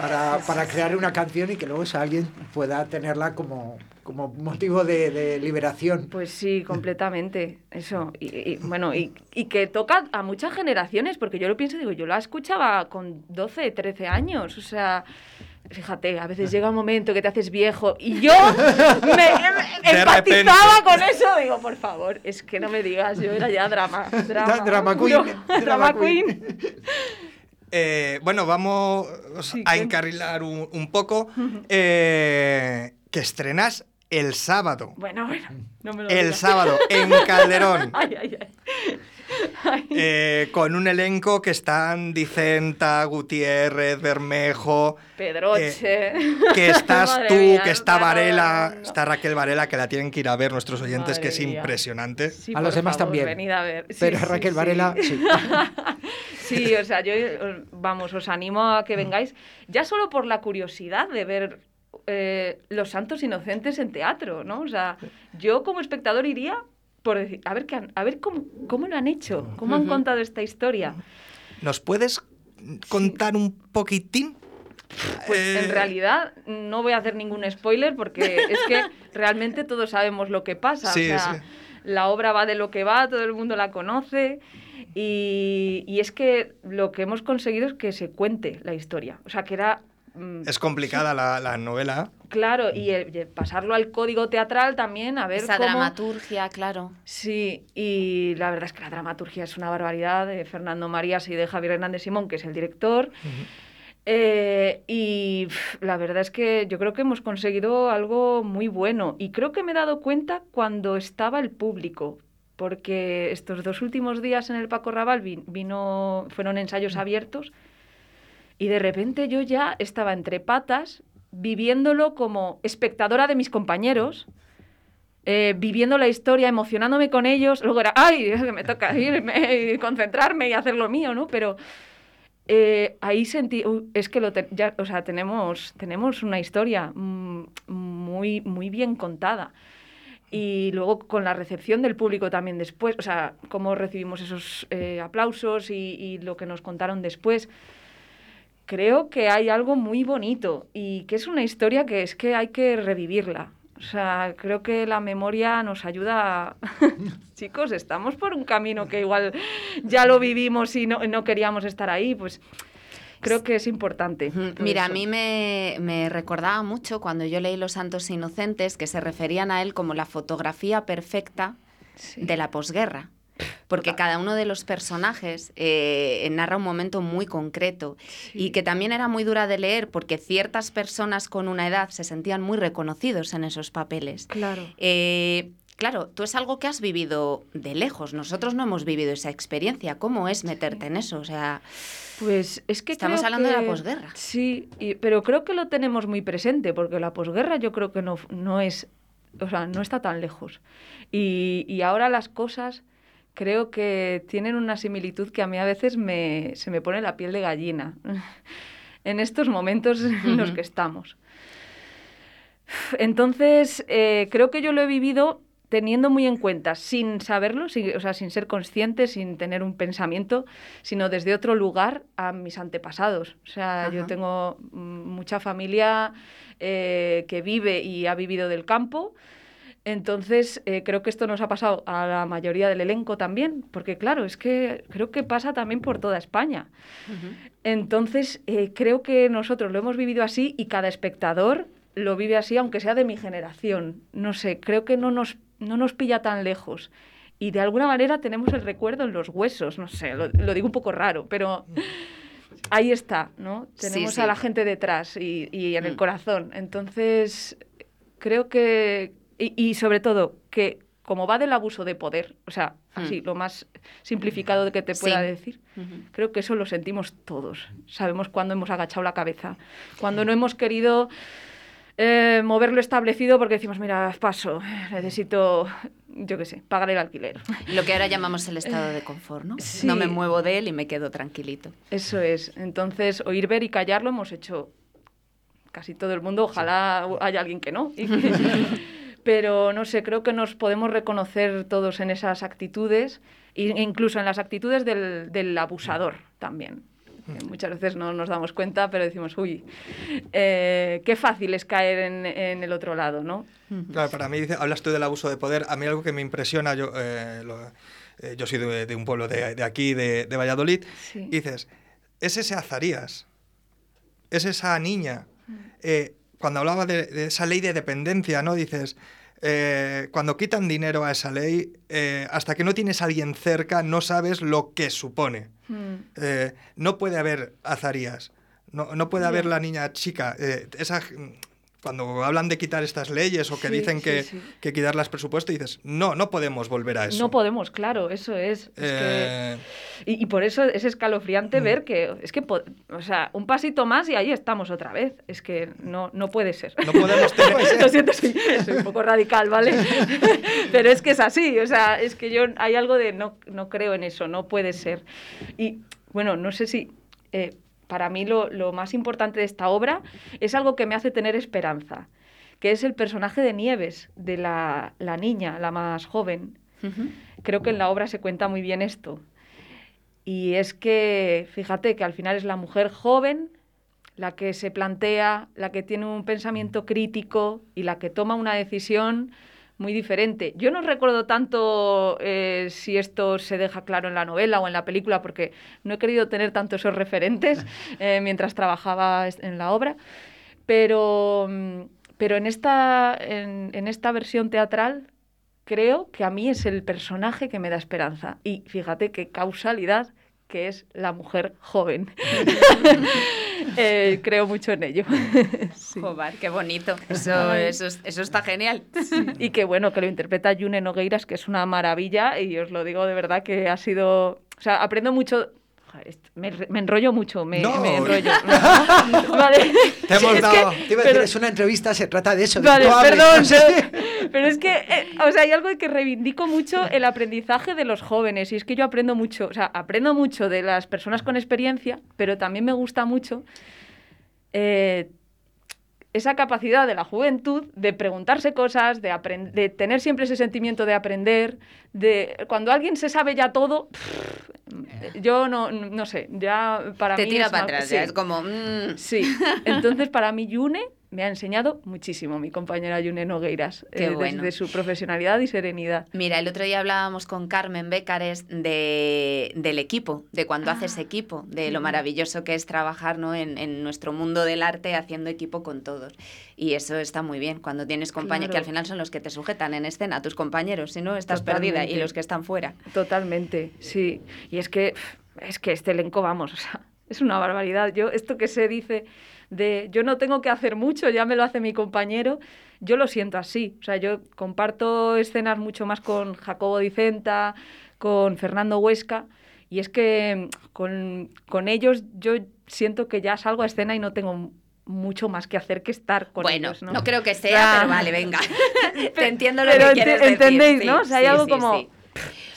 E: para, para crear una canción y que luego alguien pueda tenerla como, como motivo de, de liberación.
F: Pues sí, completamente. Eso. Y, y, bueno, y, y que toca a muchas generaciones, porque yo lo pienso, digo, yo la escuchaba con 12, 13 años. O sea, fíjate, a veces llega un momento que te haces viejo y yo [LAUGHS] me, empatizaba con eso. Digo, por favor, es que no me digas, yo era ya drama. [LAUGHS] Drama,
E: Drama queen,
F: drama
E: drama
F: queen. [LAUGHS]
C: eh, bueno, vamos
F: Sí,
C: a encarrilar un, un poco. eh, que estrenas el sábado.
F: Bueno, bueno, no me lo
C: El
F: digas.
C: sábado en Calderón.
F: Ay, ay, ay. [LAUGHS]
C: Eh, con un elenco que están Dicenta, Gutiérrez, Bermejo,
F: Pedroche. [LAUGHS]
C: que estás
F: Madre
C: tú,
F: mía,
C: que está Varela,
F: no,
C: está Raquel Varela, que la tienen que ir a ver nuestros oyentes, que es
F: mía.
C: impresionante.
F: Sí,
E: A los demás
F: favor,
E: también.
F: venid a ver. Sí,
E: Pero
F: sí,
E: Raquel
F: sí.
E: Varela, sí. [LAUGHS]
F: Sí, o sea, yo, eh, vamos, os animo a que vengáis, ya solo por la curiosidad de ver eh, Los Santos Inocentes en teatro, ¿no? O sea, yo como espectador iría por decir, a ver, qué han- a ver cómo, cómo lo han hecho, cómo han contado esta historia.
C: ¿Nos puedes contar un poquitín?
F: Pues
C: Eh,
F: en realidad no voy a hacer ningún spoiler porque es que [LAUGHS] realmente todos sabemos lo que pasa.
C: Sí,
F: o sea,
C: sí.
F: la obra va de lo que va, todo el mundo la conoce y, y es que lo que hemos conseguido es que se cuente la historia. O sea, que era... mm,
C: Es complicada la, la novela.
F: Claro, y, el- y pasarlo al código teatral también, a ver
D: Esa
F: cómo...
D: dramaturgia, claro.
F: Sí, y la verdad es que la dramaturgia es una barbaridad de Fernando Marías y de Javier Hernández Simón, que es el director. Eh, y la verdad es que yo creo que hemos conseguido algo muy bueno. Y creo que me he dado cuenta cuando estaba el público. Porque estos dos últimos días en el Paco Raval vi- vino, fueron ensayos abiertos y de repente yo ya estaba entre patas viviéndolo como espectadora de mis compañeros, eh, viviendo la historia, emocionándome con ellos. Luego era, ay, me toca irme y concentrarme y hacer lo mío, ¿no? Pero eh, ahí sentí, "Uy, es que lo te- ya, o sea, tenemos, tenemos una historia mm, muy, muy bien contada. Y luego con la recepción del público también después, o sea, cómo recibimos esos eh, aplausos y lo que nos contaron después. Creo que hay algo muy bonito y que es una historia que es que hay que revivirla. O sea, creo que la memoria nos ayuda. a- [LAUGHS] Chicos, estamos por un camino que igual ya lo vivimos y no, no queríamos estar ahí. Pues creo que es importante.
D: Mira, a mí me, me recordaba mucho cuando yo leí Los Santos Inocentes que se referían a él como la fotografía perfecta
F: Sí.
D: de la posguerra. Porque cada uno de los personajes eh, narra un momento muy concreto y que también era muy dura de leer porque ciertas personas con una edad se sentían muy reconocidos en esos papeles.
F: Claro.
D: Eh, claro, tú es algo que has vivido de lejos. Nosotros no hemos vivido esa experiencia. ¿Cómo es meterte en eso? O sea,
F: Pues es que
D: Estamos hablando de la posguerra.
F: Sí, y- pero creo que lo tenemos muy presente, porque la posguerra yo creo que no, no es, o sea, no está tan lejos. Y, y ahora las cosas creo que tienen una similitud que a mí a veces me, se me pone la piel de gallina [LAUGHS] en estos momentos en los que estamos. Entonces, eh, creo que yo lo he vivido teniendo muy en cuenta, sin saberlo, sin- o sea, sin ser consciente, sin tener un pensamiento, sino desde otro lugar a mis antepasados. O sea, yo
D: Ajá.
F: tengo mm, mucha familia eh, que vive y ha vivido del campo. Entonces, eh, creo que esto nos ha pasado a la mayoría del elenco también, porque claro, es que creo que pasa también por toda España. Entonces, eh, creo que nosotros lo hemos vivido así y cada espectador lo vive así, aunque sea de mi generación. No sé, creo que no nos, no nos pilla tan lejos. Y de alguna manera tenemos el recuerdo en los huesos, no sé, lo, lo digo un poco raro, pero [LAUGHS] ahí está, ¿no? Tenemos
D: sí.
F: a la gente detrás y, y en el
D: Mm.
F: corazón. Entonces, creo que, y, y sobre todo, que como va del abuso de poder, o sea, así,
D: Mm.
F: lo más simplificado de que te
D: Sí.
F: pueda decir. Creo que eso lo sentimos todos. Sabemos cuándo hemos agachado la cabeza, cuando no hemos querido eh, mover lo establecido porque decimos, mira, paso, necesito, yo qué sé, pagar el alquiler.
D: Lo que ahora llamamos el estado de confort, ¿no?
F: Sí.
D: No me muevo de él y me quedo tranquilito.
F: Eso es. Entonces, oír, ver y callar lo hemos hecho casi todo el mundo. Ojalá haya alguien que no. y [LAUGHS] que- [LAUGHS] Pero no sé, creo que nos podemos reconocer todos en esas actitudes e incluso en las actitudes del, del abusador también. Que muchas veces no nos damos cuenta, pero decimos, uy, eh, qué fácil es caer en, en el otro lado, ¿no?
C: Claro, para mí, dice- hablas tú del abuso de poder. A mí algo que me impresiona, yo, eh, lo- eh, yo soy de, de un pueblo de, de aquí, de, de Valladolid,
F: Sí.
C: y dices, es ese Azarías, es esa niña. Eh, cuando hablaba de, de esa ley de dependencia, ¿no? Dices, eh, cuando quitan dinero a esa ley, eh, hasta que no tienes a alguien cerca, no sabes lo que supone.
F: Mm.
C: Eh, no puede haber Azarías, no, no puede haber la niña chica. esa, cuando hablan de quitar estas leyes o que
F: Sí,
C: dicen
F: sí,
C: que,
F: sí.
C: que quitarlas presupuesto, dices, no, no podemos volver a eso.
F: No podemos, claro, eso es. es que-
C: Eh,
F: Y, y por eso es escalofriante
C: Mm.
F: ver que, es que, o sea, un pasito más y ahí estamos otra vez. Es que no, no puede ser.
C: no podemos tener... [LAUGHS]
F: Lo siento, soy, soy un poco radical, ¿vale? [LAUGHS] Pero es que es así, o sea, es que yo hay algo de no, no creo en eso, no puede ser. Y bueno, no sé si eh, para mí lo, lo más importante de esta obra es algo que me hace tener esperanza, que es el personaje de Nieves, de la, la niña, la más joven. Creo que en la obra se cuenta muy bien esto. Y es que, fíjate, que al final es la mujer joven la que se plantea, la que tiene un pensamiento crítico y la que toma una decisión muy diferente. Yo no recuerdo tanto eh, si esto se deja claro en la novela o en la película, porque no he querido tener tanto esos referentes [LAUGHS] eh, mientras trabajaba en la obra, pero, mm, pero en, esta, en, en esta versión teatral creo que a mí es el personaje que me da esperanza. Y fíjate qué causalidad que es la mujer joven. [LAUGHS] Eh, creo mucho en ello. [LAUGHS] Sí.
D: Qué bonito. Eso, eso, es- eso está genial.
F: Y que bueno, que lo interpreta Yune Nogueiras, que es una maravilla, y os lo digo de verdad que ha sido. O sea, aprendo mucho. Me, me enrollo mucho, me,
C: No.
F: me enrollo. [LAUGHS] vale.
C: Te hemos
F: Es
C: dado-
F: que-
E: Te iba a decir,
F: pero-
E: es una entrevista, se trata de eso.
F: Vale, perdón, [LAUGHS] pero, pero es que, eh, o sea, hay algo que reivindico mucho el aprendizaje de los jóvenes, y es que yo aprendo mucho, o sea, aprendo mucho de las personas con experiencia, pero también me gusta mucho eh, esa capacidad de la juventud de preguntarse cosas, de, de tener siempre ese sentimiento de aprender, de cuando alguien se sabe ya todo, yo no, no sé, ya para
D: Te
F: mí
D: tira
F: es
D: para atrás,
F: sí.
D: ya es como... mm.
F: Sí, entonces para mí Yune me ha enseñado muchísimo, mi compañera Yune Nogueiras,
D: Qué
F: eh,
D: bueno.
F: desde su profesionalidad y serenidad.
D: Mira, el otro día hablábamos con Carmen Bécares de, del equipo, de cuando haces equipo, de lo maravilloso que es trabajar ¿no? en, en nuestro mundo del arte haciendo equipo con todos. Y eso está muy bien, cuando tienes compañeros,
F: Claro.
D: que al final son los que te sujetan en escena, tus compañeros, si no estás perdida, y los que están fuera.
F: Totalmente, sí. Y es que, es que este elenco, vamos, [LAUGHS] o sea, es una barbaridad. Yo, esto que se dice de yo no tengo que hacer mucho, ya me lo hace mi compañero, yo lo siento así. O sea, yo comparto escenas mucho más con Jacobo Dicenta, con Fernando Huesca, y es que con, con ellos yo siento que ya salgo a escena y no tengo mucho más que hacer que estar con
D: bueno,
F: ellos.
D: no,
F: ¿no?
D: creo que sea, pero vale, venga. [LAUGHS] te entiendo lo
F: Pero
D: que
F: ente-
D: quieres decir.
F: entendéis,
D: sí,
F: ¿no? O sea, hay
D: sí,
F: algo
D: sí,
F: como...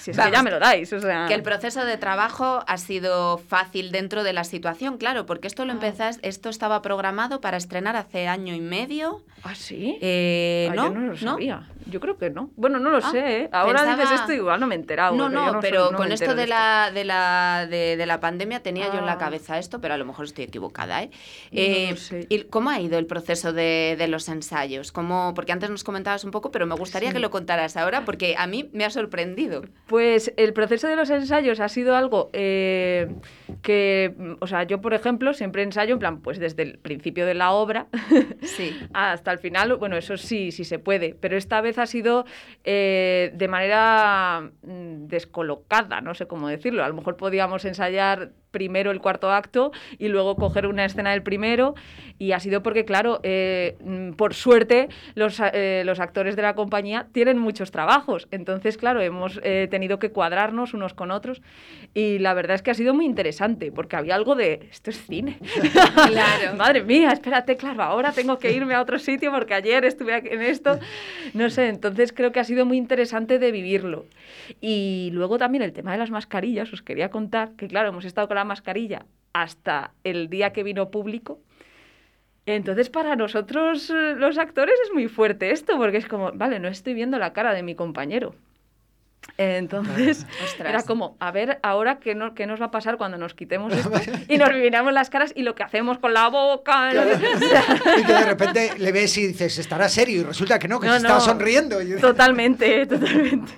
F: Si es
D: Vamos,
F: que ya me lo dais, o sea...
D: Que el proceso de trabajo ha sido fácil dentro de la situación, claro, porque esto lo
F: Ah.
D: empezás, esto estaba programado para estrenar hace año y medio.
F: ¿Ah, sí?
D: Eh,
F: Ah,
D: ¿no?
F: Yo no lo sabía. Yo creo que no. Bueno, no lo
D: Ah,
F: sé, ¿eh? Ahora
D: pensaba-
F: dices esto igual no me he enterado.
D: No, no,
F: soy-
D: pero
F: no
D: con esto de la, de, la, de, de la pandemia tenía yo en la
F: Ah.
D: cabeza esto, pero a lo mejor estoy equivocada. ¿eh?
F: No
D: Eh,
F: sé.
D: ¿y ¿Cómo ha ido el proceso de, de los ensayos? ¿Cómo, porque antes nos comentabas un poco, pero me gustaría
F: Sí.
D: que lo contaras ahora porque a mí me ha sorprendido.
F: Pues el proceso de los ensayos ha sido algo eh, que, o sea, yo por ejemplo siempre ensayo en plan, pues desde el principio de la obra [LAUGHS]
D: Sí.
F: hasta el final, bueno, eso sí, sí se puede, pero esta vez ha sido eh, de manera mm, descolocada, no sé cómo decirlo. A lo mejor podíamos ensayar primero el cuarto acto y luego coger una escena del primero y ha sido porque, claro, eh, mm, por suerte los, eh, los actores de la compañía tienen muchos trabajos, entonces, claro, hemos eh, tenido que cuadrarnos unos con otros y la verdad es que ha sido muy interesante porque había algo de, esto es cine. [LAUGHS]
D: Claro. [LAUGHS]
F: Madre mía, espérate, claro, ahora tengo que irme a otro sitio porque ayer estuve en esto. No sé, entonces creo que ha sido muy interesante de vivirlo. Y luego también el tema de las mascarillas, os quería contar que, claro, hemos estado con la mascarilla hasta el día que vino público. Entonces, para nosotros, eh, los actores, es muy fuerte esto, porque es como, vale, no estoy viendo la cara de mi compañero. Entonces, [LAUGHS]
D: Ostras.
F: era como, a ver, ahora qué, no- qué nos va a pasar cuando nos quitemos esto [LAUGHS] y nos miramos las caras y lo que hacemos con la boca. [LAUGHS]
E: Y que de repente le ves y dices, estará serio, y resulta que no, que
F: No,
E: se estaba
F: no.
E: sonriendo.
F: Totalmente, totalmente.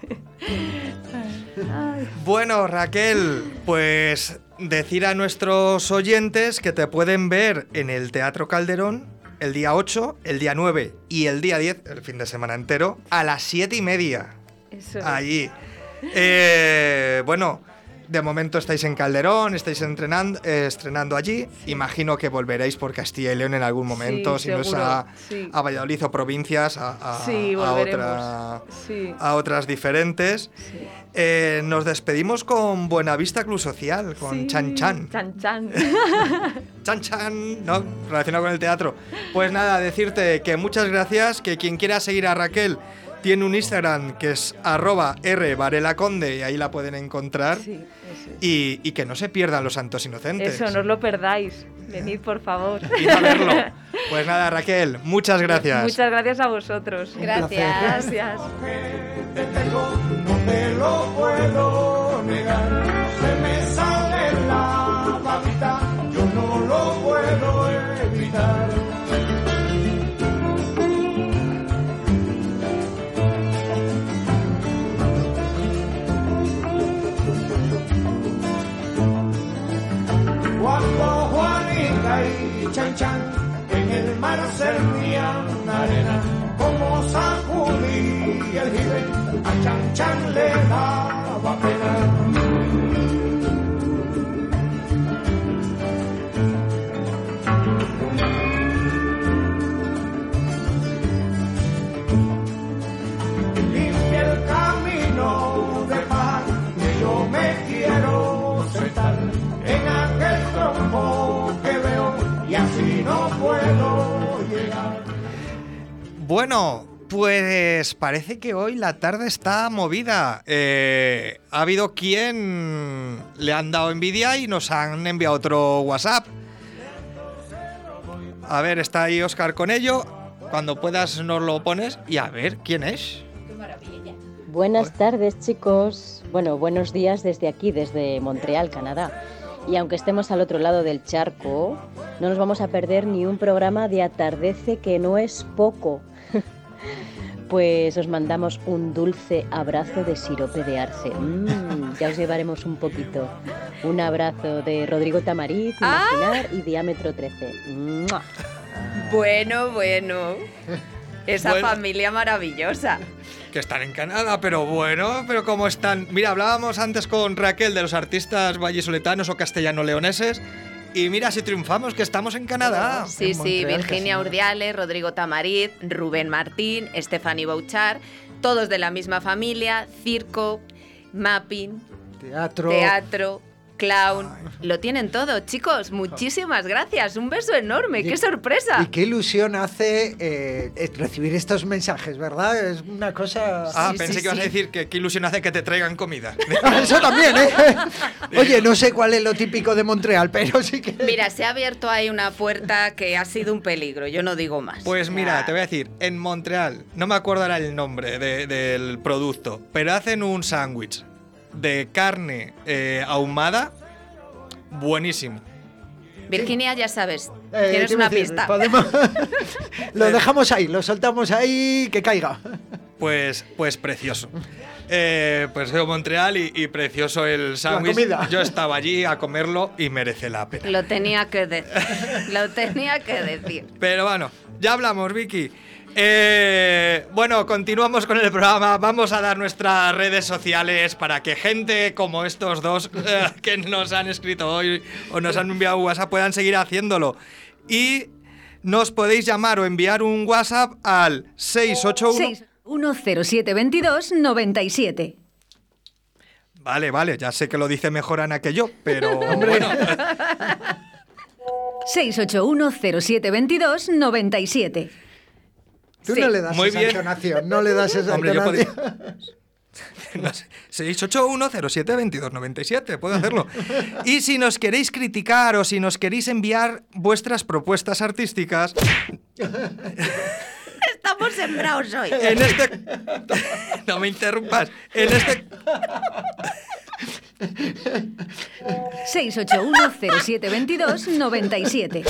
C: Bueno, Raquel, pues decir a nuestros oyentes que te pueden ver en el Teatro Calderón el día 8, el día 9 y el día 10, el fin de semana entero, a las 7 y media.
F: Eso es.
C: Allí. Eh, bueno, de momento estáis en Calderón, estáis entrenando, eh, estrenando allí. Imagino que volveréis por Castilla y León en algún momento,
F: Sí,
C: si no es a,
F: sí.
C: a Valladolid o provincias, a, a-
F: Sí,
C: a otra- otras diferentes. Eh, nos despedimos con Buenavista Club Social, con Chan Chan.
F: Chan Chan. [LAUGHS]
C: Chan Chan, ¿no? Relacionado con el teatro. Pues nada, decirte que muchas gracias, que quien quiera seguir a Raquel tiene un Instagram que es arroba R Varela Conde y ahí la pueden encontrar.
F: Sí, eso es.
C: Y, y que no se pierdan los santos inocentes.
F: Eso, no os lo perdáis. Venid, por favor. [LAUGHS]
C: Id a verlo. [LAUGHS] Pues nada, Raquel, muchas gracias.
F: Muchas gracias a vosotros.
D: Gracias.
F: Gracias.
I: te tengo, no te lo puedo negar. Se me sale la mar arena, como sacudí el jibe, a Chan Chan le daba pena.
C: Bueno, pues parece que hoy la tarde está movida. Eh, ha habido quien le han dado envidia y nos han enviado otro WhatsApp. A ver, está ahí Oscar con ello. Cuando puedas nos lo pones y a ver quién es.
J: Buenas tardes chicos. Bueno, buenos días desde aquí, desde Montreal, Canadá. Y aunque estemos al otro lado del charco, no nos vamos a perder ni un programa de atardece que no es poco. Pues os mandamos un dulce abrazo de sirope de arce. Mm, ya os llevaremos un poquito. Un abrazo de Rodrigo Tamariz, Imaginar y Diámetro 13. ¡Mua!
D: Bueno, bueno. Esa
C: Bueno.
D: familia maravillosa.
C: Que están en Canadá, pero bueno, pero ¿cómo están? Mira, hablábamos antes con Raquel de los artistas vallisoletanos o castellano-leoneses. Y mira si triunfamos, que estamos en Canadá.
D: Sí,
E: En
D: sí,
E: Montreal,
D: Virginia. Urdiales, Rodrigo Tamariz, Rubén Martín, Stephanie Bouchard, todos de la misma familia, circo, mapping,
E: Teatro.
D: teatro, clown, lo tienen todo, chicos, muchísimas gracias, un beso enorme,
E: Y-
D: qué sorpresa.
E: Y qué ilusión hace eh, recibir estos mensajes, ¿verdad? Es una cosa...
C: Ah,
D: Sí,
C: pensé
D: sí,
C: que ibas a decir que qué ilusión hace que te traigan comida. [LAUGHS]
E: Eso también, ¿eh? [LAUGHS] Oye, no sé cuál es lo típico de Montreal, pero sí que...
D: Mira, se ha abierto ahí una puerta que ha sido un peligro, yo no digo más.
C: Pues mira, te voy a decir, en Montreal, no me acuerdo ahora el nombre de- del producto, pero hacen un sándwich de carne eh, ahumada buenísimo.
D: Virginia, ya sabes,
E: Eh,
D: tienes una
E: decir,
D: pista.
E: podemos- [LAUGHS] lo dejamos ahí, lo soltamos ahí, que caiga.
C: Pues, pues precioso. Eh, pues veo Montreal y, y precioso el sándwich. Yo estaba allí a comerlo y merece la pena.
D: Lo tenía que decir, [LAUGHS] lo tenía que decir.
C: Pero bueno, ya hablamos, Vicky. Eh, bueno, continuamos con el programa. Vamos a dar nuestras redes sociales para que gente como estos dos [LAUGHS] eh, que nos han escrito hoy o nos han enviado WhatsApp puedan seguir haciéndolo. Y nos podéis llamar o enviar un WhatsApp al 681.
A: 61072 97.
C: Vale, vale, ya sé que lo dice mejor Ana que yo, pero [LAUGHS] bueno.
A: 681 97. [LAUGHS]
E: Tú
D: Sí,
E: no le das
C: muy
E: esa
C: bien.
E: entonación, no le das esa
C: Hombre, yo
E: entonación. [LAUGHS]
C: No sé, 681-07-2297, puedo hacerlo. Y si nos queréis criticar o si nos queréis enviar vuestras propuestas artísticas,
D: Estamos sembrados hoy.
C: en este... No me interrumpas. En este...
A: 681 97.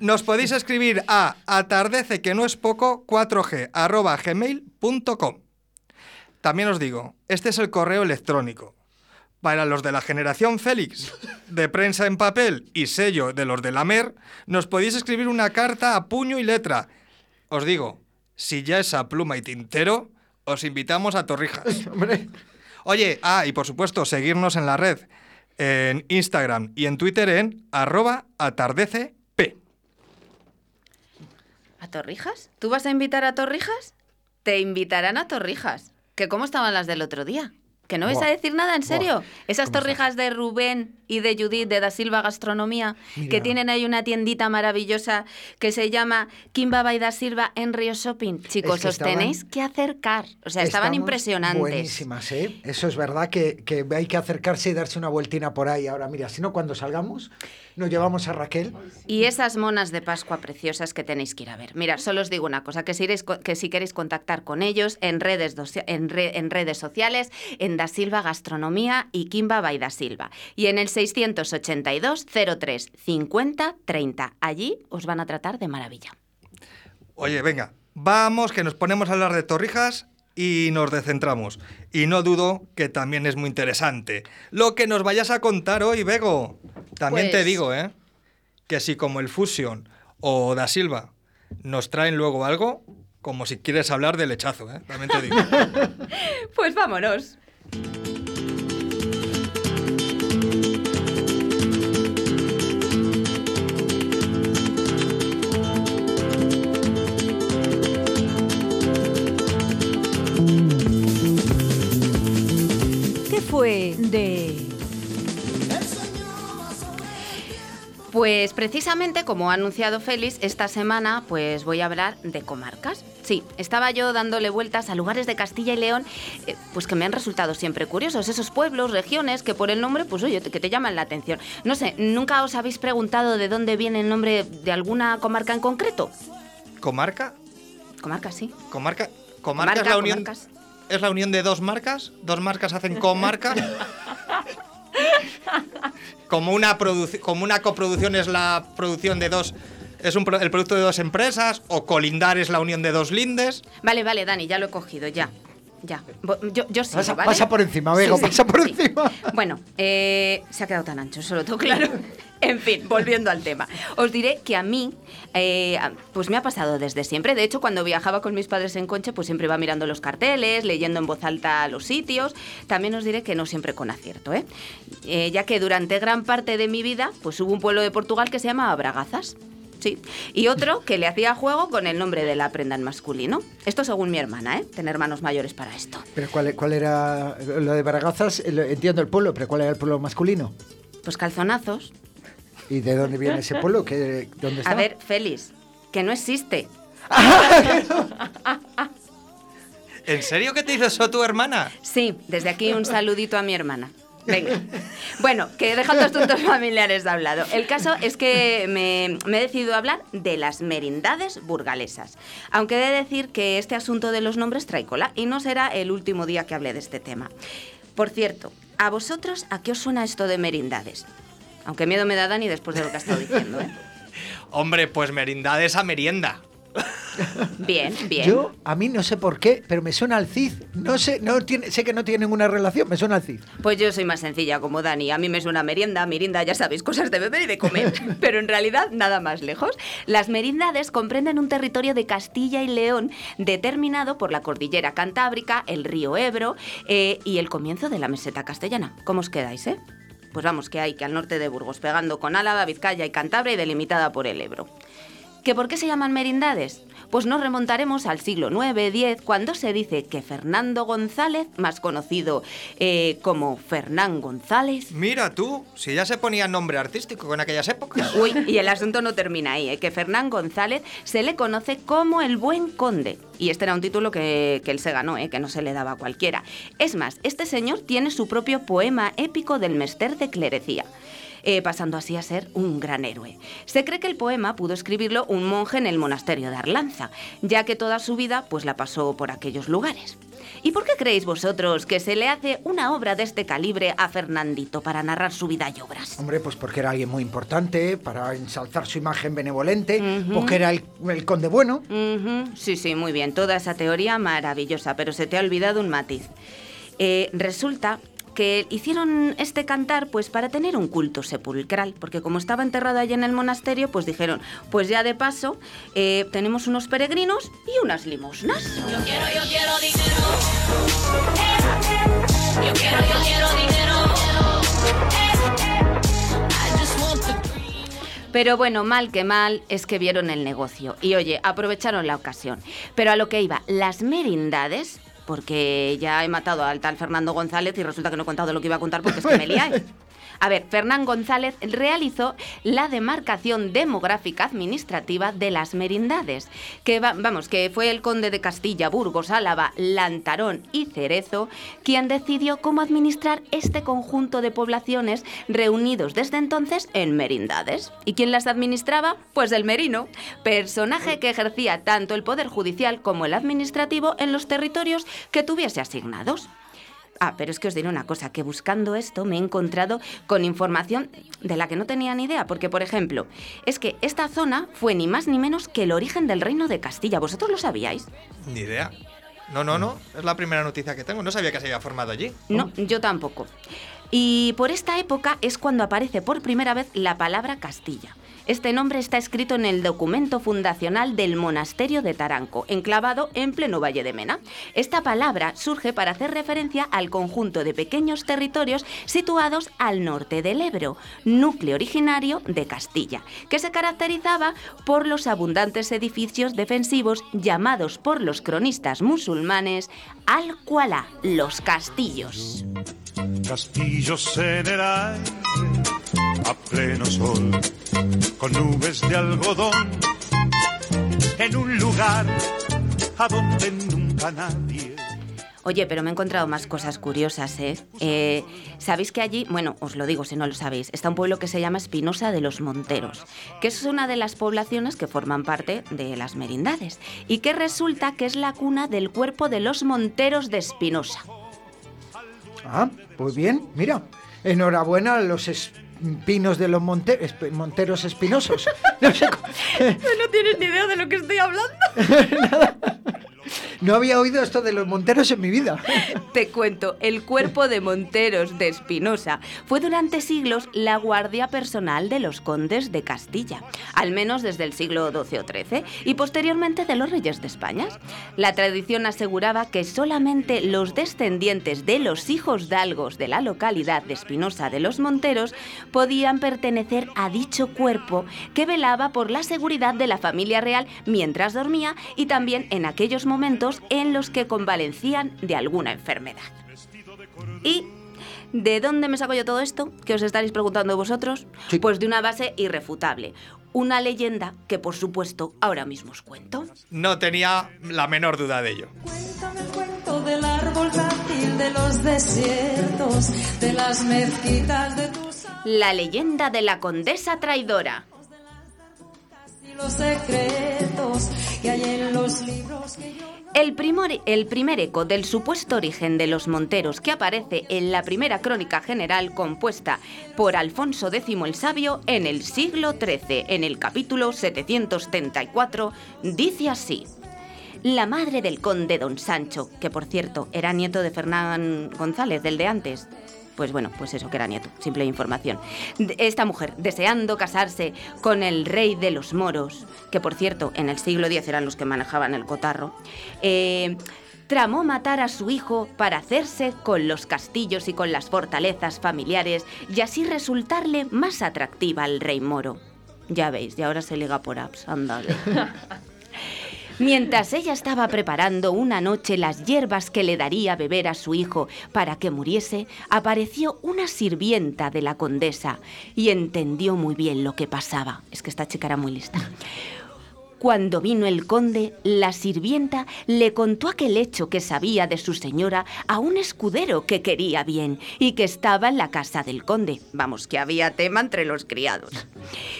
C: Nos podéis escribir a atardece que no es poco 4g arroba gmail.com. También os digo, este es el correo electrónico. Para los de la generación Félix, de prensa en papel y sello de los de la MER, nos podéis escribir una carta a puño y letra. Os digo, si ya es a pluma y tintero, os invitamos a Torrijas. [LAUGHS]
E: Hombre,
C: Oye, ah, y por supuesto, seguirnos en la red, en Instagram y en Twitter en arroba atardecepb.
D: ¿A Torrijas? ¿Tú vas a invitar a Torrijas? Te invitarán a Torrijas. ¿Que cómo estaban las del otro día? ¿Que no vais a decir nada, en serio? Esas
E: ¿Cómo
D: torrijas de Rubén y de Judith de Da Silva Gastronomía,
E: Mira.
D: que tienen ahí una tiendita maravillosa que se llama Kimba y Da Silva en Río Shopping. Chicos,
E: Es que
D: os
E: estaban-
D: tenéis que acercar. O sea, estaban impresionantes.
E: Buenísimas, ¿eh? Eso es verdad que, que hay que acercarse y darse una vueltina por ahí. Ahora, mira, si no, cuando salgamos, nos llevamos a Raquel.
D: Y esas monas de Pascua preciosas que tenéis que ir a ver. Mira, solo os digo una cosa, que si, iréis que si queréis contactar con ellos en redes, en, re- en redes sociales, en Da Silva Gastronomía y Kimba by Da Silva. Y en el 682 03 50 30. Allí os van a tratar de maravilla.
C: Oye, venga, vamos, que nos ponemos a hablar de torrijas y nos descentramos. Y no dudo que también es muy interesante. Lo que nos vayas a contar hoy, Bego. También te
D: Pues-
C: digo, ¿eh? Que si como el Fusion o Da Silva nos traen luego algo, como si quieres hablar del lechazo, ¿eh? También te digo. [LAUGHS]
D: Pues vámonos.
A: ¿Qué fue de...
D: Pues precisamente como ha anunciado Félix, esta semana pues voy a hablar de comarcas. Sí, estaba yo dándole vueltas a lugares de Castilla y León eh, pues que me han resultado siempre curiosos, esos pueblos, regiones que por el nombre pues oye, que te llaman la atención. No sé, ¿nunca os habéis preguntado de dónde viene el nombre de alguna comarca en concreto?
C: ¿Comarca?
D: Comarca, sí.
C: ¿Comarca? ¿Comarca, es la unión?
D: comarcas.
C: ¿Es la unión de dos marcas? ¿Dos marcas hacen comarca? [LAUGHS] como, una como una coproducción es la producción de dos... ¿Es el producto de dos empresas? ¿O colindar es la unión de dos lindes?
D: Vale, vale, Dani, ya lo he cogido, ya. Ya. Yo, yo sigo,
E: Pasa,
D: ¿vale?
E: pasa por encima,
D: Sí, sí,
E: pasa por
D: sí.
E: encima.
D: Bueno, eh, se ha quedado tan ancho, solo todo claro. [LAUGHS] En fin, volviendo al tema. Os diré que a mí, eh, pues me ha pasado desde siempre. De hecho, cuando viajaba con mis padres en coche, pues siempre iba mirando los carteles, leyendo en voz alta los sitios. También os diré que no siempre con acierto, ¿eh? Eh, ya que durante gran parte de mi vida, pues hubo un pueblo de Portugal que se llamaba Bragazas. Sí. Y otro que le hacía juego con el nombre de la prenda en masculino. Esto según mi hermana, ¿eh? Tener hermanos mayores para esto.
E: Pero ¿cuál, cuál era lo de Baragazas? eh, Entiendo el pueblo, pero ¿cuál era el pueblo masculino?
D: Pues calzonazos.
E: ¿Y de dónde viene ese pueblo? ¿Qué, ¿Dónde está?
D: A ver, Félix, que no existe. [LAUGHS]
C: ¿En serio que te hizo eso tu hermana?
D: Sí, desde aquí un saludito a mi hermana. Venga. Bueno, que dejando asuntos familiares de hablado. El caso es que me, he decidido hablar de las merindades burgalesas. Aunque he de decir que este asunto de los nombres trae cola y no será el último día que hable de este tema. Por cierto, ¿a vosotros a qué os suena esto de merindades? Aunque miedo me da Dani después de lo que ha estado diciendo, ¿eh? [LAUGHS]
C: Hombre, pues merindades a merienda. [LAUGHS]
D: Bien, bien.
E: Yo, a mí no sé por qué, pero me suena al CID. No sé, no tiene, sé que no tiene ninguna relación, me suena al CID.
D: Pues yo soy más sencilla como Dani. A mí me suena merienda, mirinda, ya sabéis, cosas de beber y de comer. [LAUGHS] Pero en realidad nada más lejos. Las merindades comprenden un territorio de Castilla y León determinado por la cordillera Cantábrica, el río Ebro eh, y el comienzo de la meseta castellana. ¿Cómo os quedáis, eh? Pues vamos, que hay que al norte de Burgos, pegando con Álava, Vizcaya y Cantabria y delimitada por el Ebro. ¿Que por qué se llaman merindades? Pues nos remontaremos al siglo IX, X, cuando se dice que Fernando González, más conocido eh, como Fernán González,
C: Mira tú, si ya se ponía nombre artístico en aquellas épocas.
D: Uy, y el asunto no termina ahí, ¿eh? que Fernán González se le conoce como el buen conde. Y este era un título que, que él se ganó, ¿eh? que no se le daba a cualquiera. Es más, este señor tiene su propio poema épico del Mester de Clerecía. Eh, pasando así a ser un gran héroe. Se cree que el poema pudo escribirlo un monje en el monasterio de Arlanza, ya que toda su vida pues la pasó por aquellos lugares. ¿Y por qué creéis vosotros que se le hace una obra de este calibre a Fernandito para narrar su vida y obras?
E: Hombre, pues porque era alguien muy importante, para ensalzar su imagen benevolente, porque era el, el conde bueno.
D: Sí, sí, muy bien. Toda esa teoría maravillosa, pero se te ha olvidado un matiz. Eh, resulta que hicieron este cantar pues para tener un culto sepulcral, porque como estaba enterrado allí en el monasterio, pues dijeron, pues ya de paso eh, tenemos unos peregrinos y unas limosnas.
G: Yo quiero, yo quiero dinero. Yo quiero, yo quiero dinero. I just want the
D: Pero bueno, mal que mal es que vieron el negocio y oye, aprovecharon la ocasión. Pero a lo que iba, las merindades porque ya he matado al tal Fernando González y resulta que no he contado lo que iba a contar porque es que me [LAUGHS] liáis. A ver, Fernán González realizó la demarcación demográfica administrativa de las merindades, que va- vamos, que fue el conde de Castilla, Burgos, Álava, Lantarón y Cerezo quien decidió cómo administrar este conjunto de poblaciones reunidos desde entonces en merindades. ¿Y quién las administraba? Pues el merino, personaje que ejercía tanto el poder judicial como el administrativo en los territorios que tuviese asignados. Ah, pero es que os diré una cosa, que buscando esto me he encontrado con información de la que no tenía ni idea, porque por ejemplo, es que esta zona fue ni más ni menos que el origen del reino de Castilla. ¿Vosotros lo sabíais?
C: Ni idea. No, no, no. Es la primera noticia que tengo. No sabía que se había formado allí.
D: No, yo tampoco. Y por esta época es cuando aparece por primera vez la palabra Castilla. Este nombre está escrito en el documento fundacional del monasterio de Taranco, enclavado en pleno Valle de Mena. Esta palabra surge para hacer referencia al conjunto de pequeños territorios situados al norte del Ebro, núcleo originario de Castilla, que se caracterizaba por los abundantes edificios defensivos llamados por los cronistas musulmanes al-Kuala, los castillos.
I: A pleno sol, con nubes de algodón, en un lugar a donde nunca nadie.
D: Oye, pero me he encontrado más cosas curiosas, ¿eh? Eh, Sabéis que allí, bueno, os lo digo si no lo sabéis, está un pueblo que se llama Espinosa de los Monteros, que es una de las poblaciones que forman parte de las merindades y que resulta que es la cuna del cuerpo de los Monteros de Espinosa.
E: Ah, pues bien, mira. Enhorabuena a los espinos de los monte- monteros espinosos. [LAUGHS] No, sé [LAUGHS]
D: No tienes ni idea de lo que estoy hablando. [LAUGHS]
E: no había oído esto de los monteros en mi vida. [LAUGHS]
D: Te cuento, el cuerpo de Monteros de Espinosa fue durante siglos la guardia personal de los condes de Castilla, al menos desde el siglo XII o XIII, y posteriormente de los reyes de España. La tradición aseguraba que solamente los descendientes de los hijos dalgos de la localidad de Espinosa de los Monteros podían pertenecer a dicho cuerpo que velaba por la seguridad de la familia real mientras dormía y también en aquellos momentos en los que convalecían de alguna enfermedad. ¿Y de dónde me saco yo todo esto? Que os estaréis preguntando vosotros. Pues de una base irrefutable. Una leyenda que, por supuesto, ahora mismo os cuento.
C: No tenía la menor duda de ello.
K: cuento del árbol frágil de los desiertos, de las mezquitas de tus
D: La leyenda de la condesa traidora.
K: y los secretos
D: El, primor- el primer eco del supuesto origen de los monteros que aparece en la primera crónica general compuesta por Alfonso X el Sabio en el siglo XIII, en el capítulo 734, dice así. La madre del conde don Sancho, que por cierto era nieto de Fernán González, del de antes. Pues bueno, pues eso, que era nieto, simple información. Esta mujer, deseando casarse con el rey de los moros, que por cierto en el siglo X eran los que manejaban el cotarro, eh, tramó matar a su hijo para hacerse con los castillos y con las fortalezas familiares y así resultarle más atractiva al rey moro. Ya veis, y ahora se liga por apps, ándale. [LAUGHS] Mientras ella estaba preparando una noche las hierbas que le daría beber a su hijo para que muriese, apareció una sirvienta de la condesa y entendió muy bien lo que pasaba. Es que esta chica era muy lista. Cuando vino el conde, la sirvienta le contó aquel hecho que sabía de su señora a un escudero que quería bien y que estaba en la casa del conde. Vamos, que había tema entre los criados.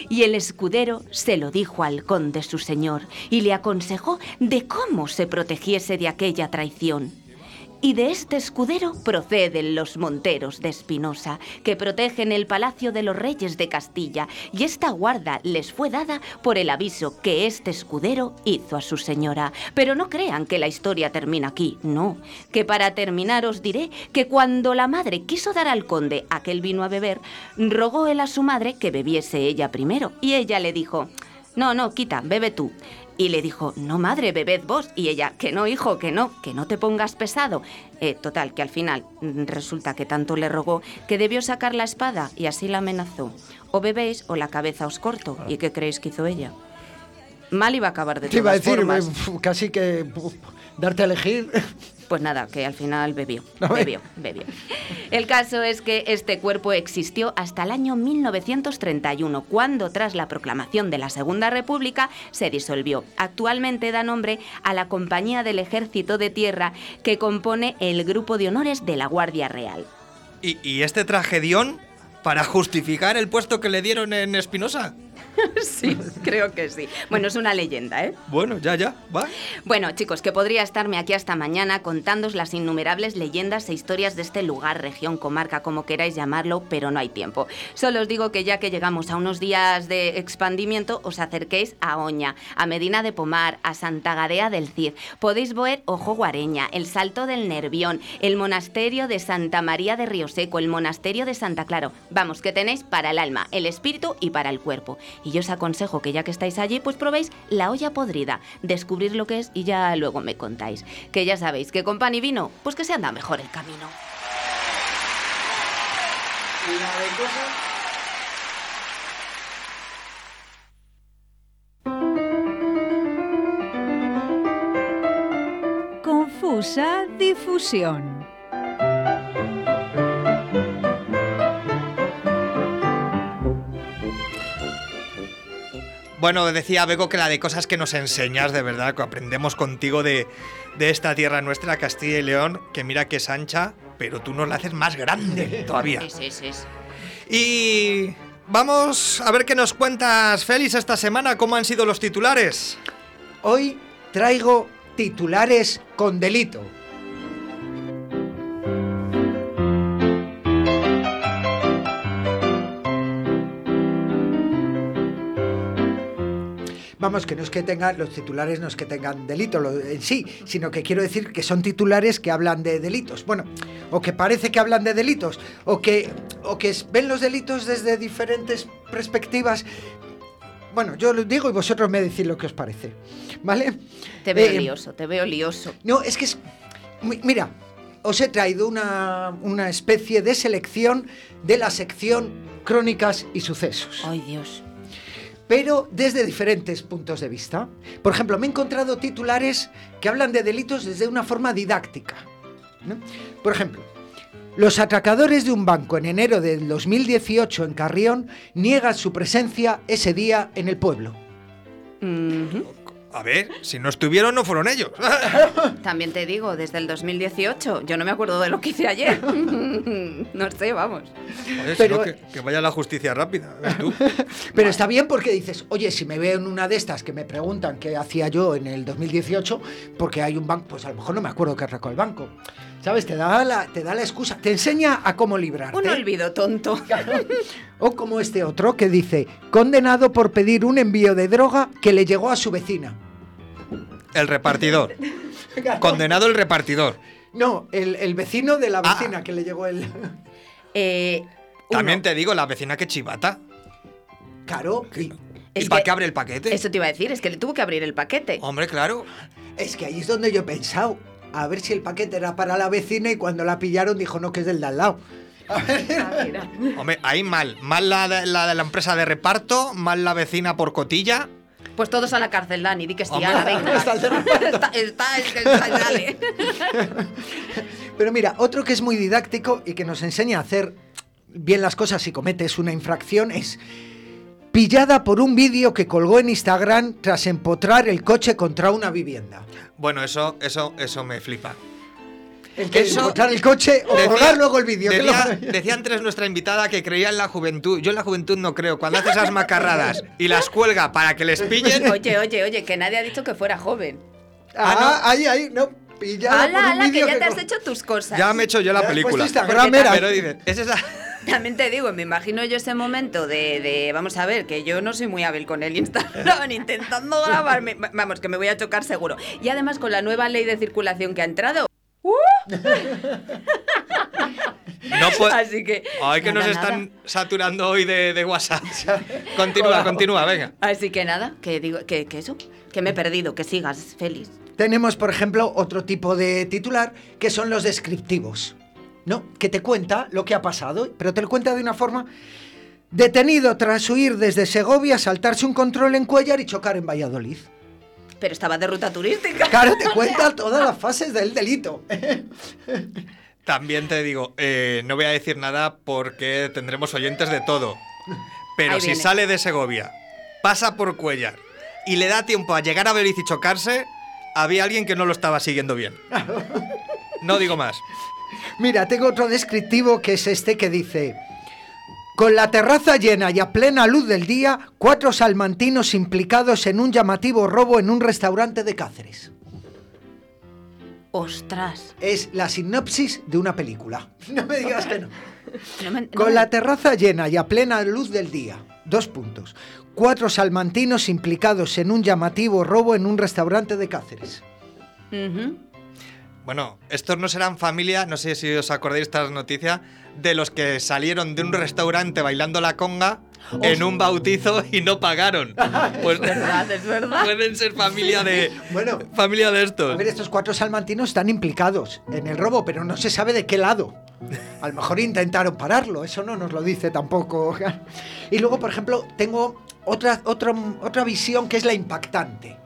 D: Y el escudero se lo dijo al conde su señor y le aconsejó de cómo se protegiese de aquella traición. Y de este escudero proceden los monteros de Espinosa, que protegen el palacio de los reyes de Castilla, y esta guarda les fue dada por el aviso que este escudero hizo a su señora. Pero no crean que la historia termina aquí, no, que para terminar os diré que cuando la madre quiso dar al conde aquel vino a beber, rogó él a su madre que bebiese ella primero, y ella le dijo, no, no, quita, bebe tú. Y le dijo, no madre, bebed vos. Y ella, que no, hijo, que no, que no te pongas pesado. Eh, total, que al final mm, resulta que tanto le rogó que debió sacar la espada y así la amenazó. O bebéis o la cabeza os corto. ¿Y qué creéis que hizo ella? Mal iba a acabar de
E: Te iba a
D: todas
E: decir,
D: formas.
E: uf, casi que darte a elegir.
D: Pues nada, que al final bebió, [LAUGHS] bebió, bebió. El caso es que este cuerpo existió hasta el año 1931, cuando tras la proclamación de la Segunda República se disolvió. Actualmente da nombre a la Compañía del Ejército de Tierra que compone el Grupo de Honores de la Guardia Real.
C: ¿Y, y este tragedión para justificar el puesto que le dieron en Espinosa? [LAUGHS]
D: sí, creo que sí. Bueno, es una leyenda, ¿eh?
C: Bueno, ya, ya, va.
D: Bueno, chicos, que podría estarme aquí hasta mañana contándos las innumerables leyendas e historias de este lugar, región, comarca, como queráis llamarlo, pero no hay tiempo. Solo os digo que ya que llegamos a unos días de expandimiento, os acerquéis a Oña, a Medina de Pomar, a Santa Gadea del Cid. Podéis ver Ojo Guareña, el Salto del Nervión, el monasterio de Santa María de Río Seco, el monasterio de Santa Claro. Vamos, que tenéis para el alma, el espíritu y para el cuerpo. Y yo os aconsejo que ya que estáis allí, pues probéis la olla podrida, descubrir lo que es y ya luego me contáis. Que ya sabéis que con pan y vino, pues que se anda mejor el camino.
A: Confusa difusión.
C: Bueno, decía Bego que la de cosas que nos enseñas, de verdad, que aprendemos contigo de, de esta tierra nuestra, Castilla y León, que mira que es ancha, pero tú nos la haces más grande todavía.
D: Sí, sí, sí.
C: Y vamos a ver qué nos cuentas, Félix, esta semana, cómo han sido los titulares.
E: Hoy traigo titulares con delito. Vamos, que no es que tengan, los titulares no es que tengan delito en sí, sino que quiero decir que son titulares que hablan de delitos. Bueno, o que parece que hablan de delitos, o que, o que ven los delitos desde diferentes perspectivas. Bueno, yo lo digo y vosotros me decís lo que os parece. ¿Vale?
D: Te veo
E: Eh,
D: lioso, te veo lioso.
E: no, es que es. mi- Mira, os he traído una, una especie de selección de la sección Crónicas y Sucesos.
D: Ay, Dios.
E: Pero desde diferentes puntos de vista. Por ejemplo, me he encontrado titulares que hablan de delitos desde una forma didáctica. Por ejemplo, los atracadores de un banco en enero del 2018 en Carrión niegan su presencia ese día en el pueblo.
C: A ver, si no estuvieron, no fueron ellos. [LAUGHS]
D: También te digo, desde el 2018, yo no me acuerdo de lo que hice ayer. [LAUGHS] no sé, vamos.
C: Oye,
E: Pero-
C: que, que vaya la justicia rápida. ¿ves tú? [LAUGHS]
E: Pero está bien porque dices, oye, si me veo en una de estas que me preguntan qué hacía yo en el 2018, porque hay un banco, pues a lo mejor no me acuerdo que atracó el banco. ¿Sabes? Te da la, te da la excusa, te enseña a cómo librarte.
D: Un olvido tonto.
E: O como este otro que dice, condenado por pedir un envío de droga que le llegó a su vecina.
C: El repartidor. Condenado el repartidor.
E: No, el, el vecino de la
C: Ah.
E: vecina que le llegó el...
D: Eh,
C: También te digo, la vecina que chivata.
E: Claro, y-
C: ¿Y
D: Es
C: para
D: que-
C: qué abre el paquete?
D: Eso te iba a decir, es que le tuvo que abrir el paquete.
C: Hombre, claro.
E: es que ahí es donde yo he pensado. A ver si el paquete era para la vecina y cuando la pillaron dijo no, que es del de al lado. [LAUGHS]
C: Hombre, ahí mal. Mal la de la, de la empresa de reparto, mal la vecina por cotilla.
D: Pues todos a la cárcel, Dani, di que sí,
C: Hombre,
D: ala, venga. [LAUGHS]
E: está el de reparto. [LAUGHS]
D: está, está, dale.
E: Pero mira, otro que es muy didáctico y que nos enseña a hacer bien las cosas si cometes una infracción es pillada por un vídeo que colgó en Instagram tras empotrar el coche contra una vivienda.
C: Bueno, eso, eso, eso me flipa.
E: El que
C: Eso-
E: empotrar el coche o
C: Decía-
E: colgar luego el vídeo.
C: Decía, decía antes nuestra invitada que creía en la juventud. Yo en la juventud no creo. Cuando hace esas macarradas y las cuelga para que les pillen.
D: Oye, oye, oye, que nadie ha dicho que fuera joven.
E: Ah, ahí, ahí, no. Pillada por
D: Ala, ala, que ya
E: que
D: te has hecho tus cosas.
C: Ya me he hecho yo la
E: Ya has
C: película. Pero dicen, es esa. [LAUGHS]
D: También te digo, me imagino yo ese momento de, de- vamos a ver, que yo no soy muy hábil con el Instagram, [LAUGHS] intentando grabarme, Va- vamos, que me voy a chocar seguro. Y además con la nueva ley de circulación que ha entrado.
C: No puede-
D: Así que.
C: Ay, que nos están
D: nada.
C: saturando hoy de, de WhatsApp. [LAUGHS] Continúa, continúa, venga.
D: Así que nada, que digo, que, que eso, que me he perdido, que sigas feliz.
E: Tenemos, por ejemplo, otro tipo de titular que son los descriptivos, ¿no? Que te cuenta lo que ha pasado, pero te lo cuenta de una forma detenido tras huir desde Segovia, saltarse un control en Cuellar y chocar en Valladolid.
D: Pero estaba de ruta turística.
E: Claro, te [LAUGHS] cuenta todas las fases del delito. [LAUGHS]
C: También te digo, eh, no voy a decir nada porque tendremos oyentes de todo. Pero
D: Ahí
C: si
D: viene.
C: sale de Segovia, pasa por Cuellar y le da tiempo a llegar a Beliz y chocarse, había alguien que no lo estaba siguiendo bien. [LAUGHS] No digo más.
E: Mira, tengo otro descriptivo que es este que dice... Con la terraza llena y a plena luz del día, cuatro salmantinos implicados en un llamativo robo en un restaurante de Cáceres.
D: Ostras.
E: Es la sinopsis de una película. [LAUGHS] No me digas que no. [LAUGHS]
D: No me- no
E: Con la terraza llena y a plena luz del día. Dos puntos. Cuatro salmantinos implicados en un llamativo robo en un restaurante de Cáceres.
D: Ujú.
C: Bueno, estos no serán familia, no sé si os acordáis de esta noticia, de los que salieron de un restaurante bailando la conga en un bautizo y no pagaron. [LAUGHS] Pues
D: verdad, es verdad.
C: pueden ser familia de
E: Bueno,
C: familia de
E: a
C: estos.
E: ver, estos cuatro salmantinos están implicados en el robo, pero no se sabe de qué lado. A lo mejor intentaron pararlo, eso no nos lo dice tampoco. [LAUGHS] Y luego, por ejemplo, tengo otra, otra, otra visión que es la impactante,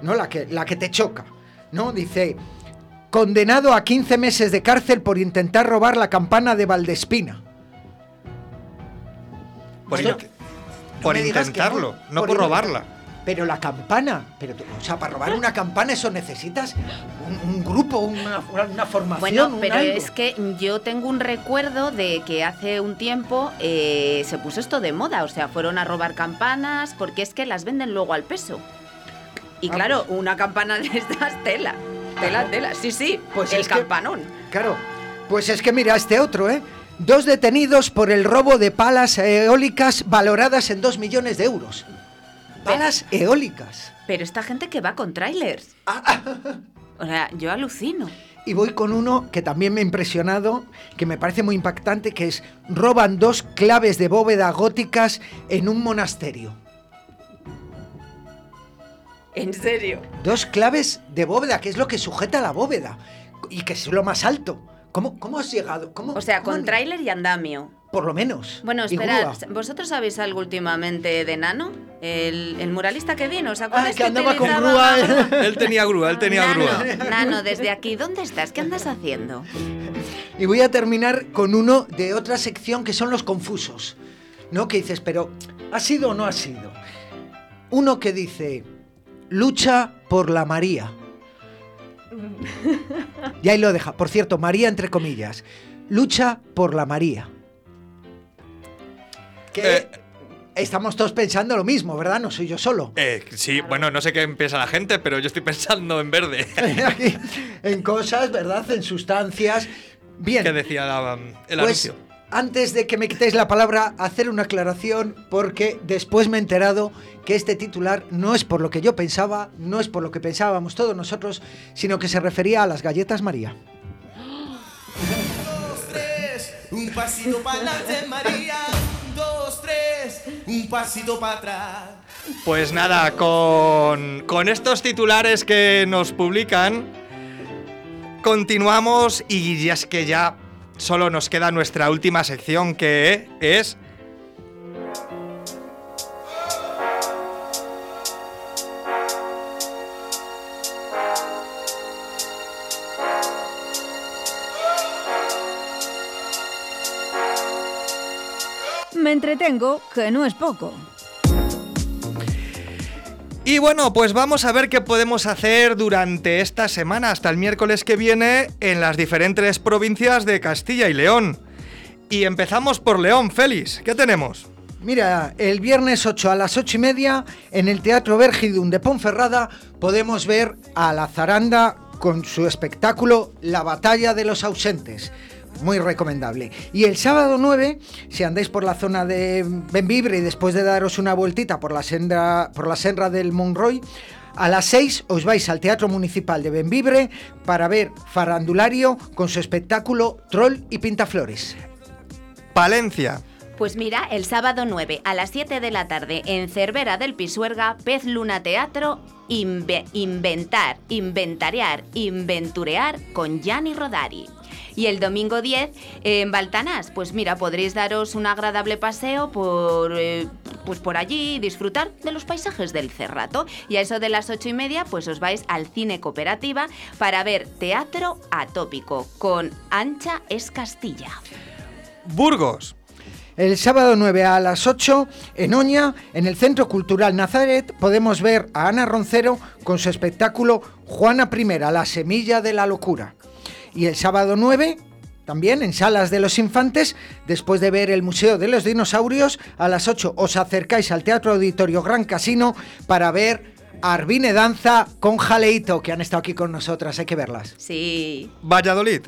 E: ¿no? La que, la que te choca, ¿no? Dice, condenado a 15 meses de cárcel por intentar robar la campana de Valdespina.
C: Por, intentarlo, no por,
E: por
C: robarla.
E: Pero la campana, pero, tú- o sea, para robar una campana eso necesitas un, un grupo, una, una formación.
D: Bueno,
E: un
D: pero
E: algo.
D: es que yo tengo un recuerdo de que hace un tiempo eh, se puso esto de moda, o sea, fueron a robar campanas porque es que las venden luego al peso. Y
E: Ah,
D: claro, una campana de estas tela, tela, tela, sí, sí,
E: Pues
D: el
E: que-
D: campanón.
E: Claro, pues es que mira este otro, ¿eh? Dos detenidos por el robo de palas eólicas valoradas en dos millones de euros. Palas eólicas.
D: Pero esta gente que va con trailers.
E: Ah, [LAUGHS]
D: O sea, yo alucino.
E: Y voy con uno que también me ha impresionado, que me parece muy impactante, que es roban dos claves de bóveda góticas en un monasterio.
D: En serio.
E: Dos claves de bóveda, que es lo que sujeta la bóveda. Y que es lo más alto. ¿Cómo, cómo has llegado? ¿Cómo,
D: O sea,
E: cómo
D: con
E: han-
D: trailer y andamio.
E: Por lo menos.
D: Bueno, esperad. ¿vosotros sabéis algo últimamente de Nano? El, el muralista que vino, ¿os
E: Ah,
D: acordáis
E: que andaba con grúa.
D: grúa?
C: Él tenía grúa, él tenía
D: Nano,
C: grúa.
D: Nano, desde aquí, ¿dónde estás? ¿Qué andas haciendo?
E: Y voy a terminar con uno de otra sección que son los confusos. ¿No? Que dices, pero ¿ha sido o no ha sido? Uno que dice, lucha por la María. Y ahí lo deja. Por cierto, María entre comillas. Lucha por la María. Que
C: Eh.
E: estamos todos pensando lo mismo, ¿verdad? No soy yo solo.
C: Eh, sí, bueno, no sé qué piensa la gente, pero yo estoy pensando en verde. [LAUGHS]
E: Aquí, en cosas, ¿verdad? En sustancias. Bien.
C: ¿Qué decía la- el
E: Pues
C: anuncio?
E: Antes de que me quitéis la palabra, hacer una aclaración porque después me he enterado que este titular no es por lo que yo pensaba, no es por lo que pensábamos todos nosotros, sino que se refería a las galletas María.
I: Un pasito para adelante, María. Un, dos, tres. Un pasito para atrás.
C: Pues nada, con, con estos titulares que nos publican, continuamos y ya es que ya solo nos queda nuestra última sección que es...
A: Me entretengo, que no es poco.
C: Y bueno, pues vamos a ver qué podemos hacer durante esta semana hasta el miércoles que viene en las diferentes provincias de Castilla y León. Y empezamos por León, Félix. ¿Qué tenemos?
E: Mira, el viernes 8 a las 8 y media en el Teatro Vergidum de Ponferrada podemos ver a la zaranda con su espectáculo La Batalla de los Ausentes. Muy recomendable. Y el sábado 9, si andáis por la zona de Benvibre y después de daros una vueltita por la senda, por la senra del Monroy, a las 6 os vais al Teatro Municipal de Benvibre para ver Farandulario con su espectáculo Troll y Pintaflores.
C: Palencia.
D: Pues mira, el sábado 9 a las 7 de la tarde en Cervera del Pisuerga, Pez Luna Teatro, inve- inventar, inventariar, inventurear con Gianni Rodari. Y el domingo 10 en Baltanás, pues mira, podréis daros un agradable paseo por, eh, pues por allí y disfrutar de los paisajes del Cerrato. Y a eso de las ocho y media, pues os vais al Cine Cooperativa para ver Teatro Atópico con Ancha es Castilla.
C: Burgos.
E: El sábado 9 a las 8 en Oña, en el Centro Cultural Nazaret, podemos ver a Ana Roncero con su espectáculo Juana I, la semilla de la locura. Y el sábado 9, también en Salas de los Infantes, después de ver el Museo de los Dinosaurios, a las 8 os acercáis al Teatro Auditorio Gran Casino para ver a Arvine Danza con Jaleito, que han estado aquí con nosotras, hay que verlas.
D: Sí.
C: Valladolid.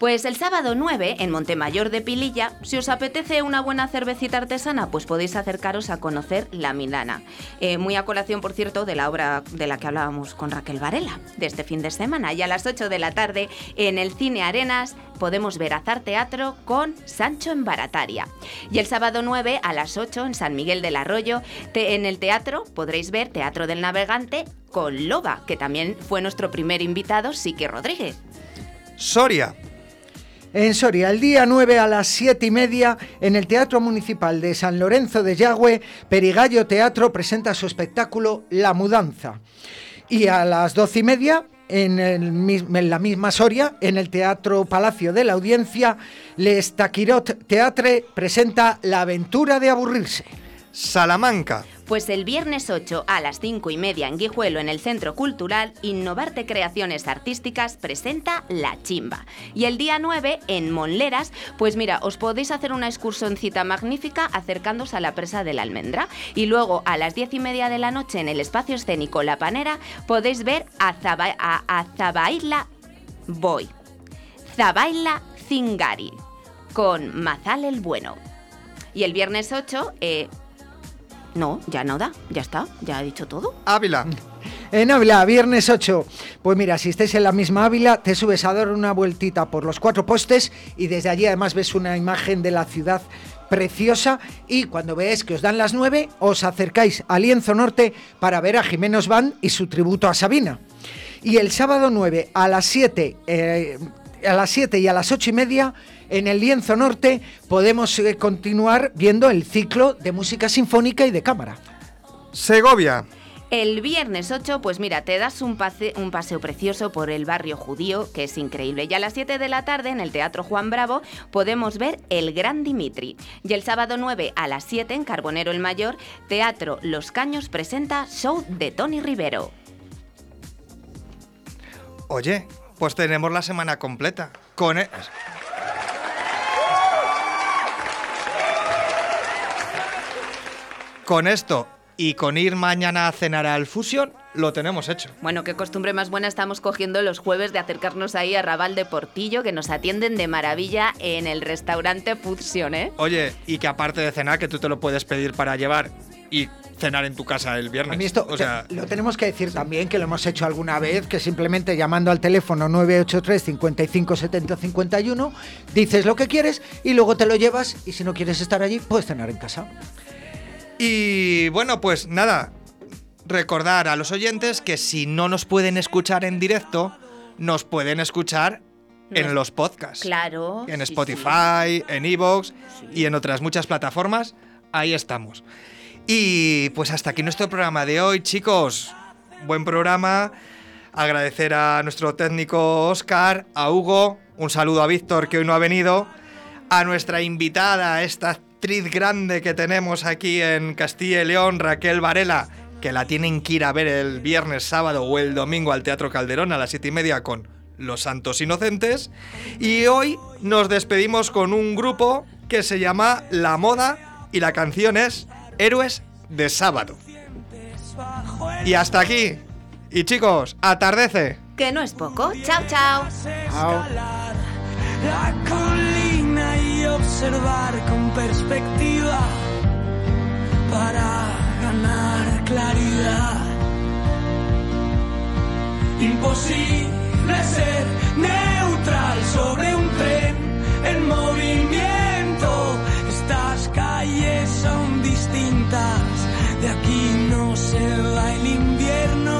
D: Pues el sábado 9, en Montemayor de Pililla, si os apetece una buena cervecita artesana, pues podéis acercaros a conocer La Milana. Eh, muy a colación, por cierto, de la obra de la que hablábamos con Raquel Varela, de este fin de semana. Y a las 8 de la tarde, en el Cine Arenas, podemos ver Azar Teatro con Sancho en Barataria. Y el sábado 9, a las 8, en San Miguel del Arroyo, en el teatro podréis ver Teatro del Navegante con Loba, que también fue nuestro primer invitado, Sique Rodríguez.
C: Soria.
E: En Soria, el día 9 a las 7 y media, en el Teatro Municipal de San Lorenzo de Yagüe, Perigallo Teatro presenta su espectáculo La Mudanza. Y a las 12 y media, en, la misma Soria, en el Teatro Palacio de la Audiencia, Les Taquirot Teatre presenta La aventura de aburrirse.
C: Salamanca.
D: Pues el viernes 8 a las 5 y media en Guijuelo, en el Centro Cultural, Innovarte Creaciones Artísticas presenta La Chimba. Y el día 9 en Monleras, pues mira, os podéis hacer una excursioncita magnífica acercándoos a la presa de la Almendra. Y luego a las 10 y media de la noche en el espacio escénico La Panera podéis ver a, Zaba- a, a Zabaila Boy. Zabaila Zingari con Mazal el Bueno. Y el viernes 8, eh, no, ya no da, ya está, ya he dicho todo.
C: Ávila.
E: En Ávila, viernes 8. Pues mira, si estáis en la misma Ávila, te subes a dar una vueltita por los cuatro postes y desde allí además ves una imagen de la ciudad preciosa y cuando veáis que os dan las 9, os acercáis al Lienzo Norte para ver a Jiménez Van y su tributo a Sabina. Y el sábado 9 a las 7, eh, a las 7 y a las 8 y media, en el Lienzo Norte podemos eh, continuar viendo el ciclo de música sinfónica y de cámara.
C: Segovia.
D: El viernes 8, pues mira, te das un, pase- un paseo precioso por el barrio judío, que es increíble. Y a las 7 de la tarde, en el Teatro Juan Bravo, podemos ver El Gran Dimitri. Y el sábado 9 a las 7, en Carbonero el Mayor, Teatro Los Caños presenta Show de Tony Rivero.
C: Oye, pues tenemos la semana completa. Con e- Con esto y con ir mañana a cenar al Fusion, lo tenemos hecho.
D: Bueno, qué costumbre más buena estamos cogiendo los jueves de acercarnos ahí a Raval de Portillo, que nos atienden de maravilla en el restaurante Fusion, ¿eh?
C: Oye, y que aparte de cenar, que tú te lo puedes pedir para llevar y cenar en tu casa el viernes.
E: A mí esto
C: o sea,
E: te- lo tenemos que decir también, que lo hemos hecho alguna vez, que simplemente llamando al teléfono 983 55 70 51, dices lo que quieres y luego te lo llevas y si no quieres estar allí, puedes cenar en casa.
C: Y bueno, pues nada, recordar a los oyentes que si no nos pueden escuchar en directo, nos pueden escuchar en los podcasts.
D: Claro.
C: En
D: sí,
C: Spotify, en Evox y en otras muchas plataformas. Ahí estamos. Y pues hasta aquí nuestro programa de hoy, chicos. Buen programa. Agradecer a nuestro técnico Oscar, a Hugo, un saludo a Víctor que hoy no ha venido, a nuestra invitada, esta actriz grande que tenemos aquí en Castilla y León, Raquel Varela, que la tienen que ir a ver el viernes, sábado o el domingo al Teatro Calderón a las siete y media con Los Santos Inocentes. Y hoy nos despedimos con un grupo que se llama La Moda y la canción es Héroes de Sábado. Y hasta aquí. Y chicos, atardece.
D: Que no es poco. Chao, chao.
I: la colina y observar con perspectiva para ganar claridad. Imposible ser neutral sobre un tren de aquí no se va el invierno.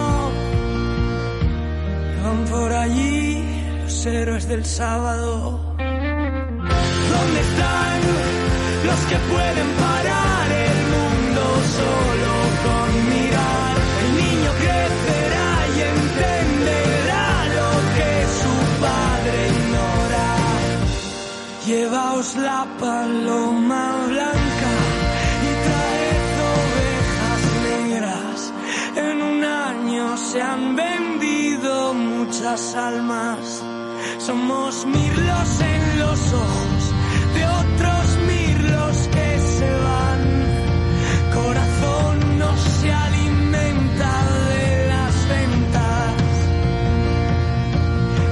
I: Van por allí los héroes del sábado. ¿Dónde están los que pueden parar el mundo solo con mirar? El niño crecerá y entenderá lo que su padre ignora. Llevaos la paloma blanca. Se han vendido muchas almas. Somos mirlos en los ojos de otros mirlos que se van. Corazón no se alimenta de las ventas.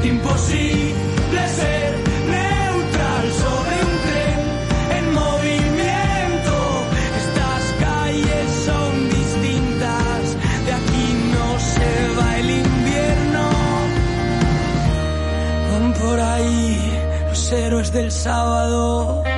I: Imposible los héroes del sábado.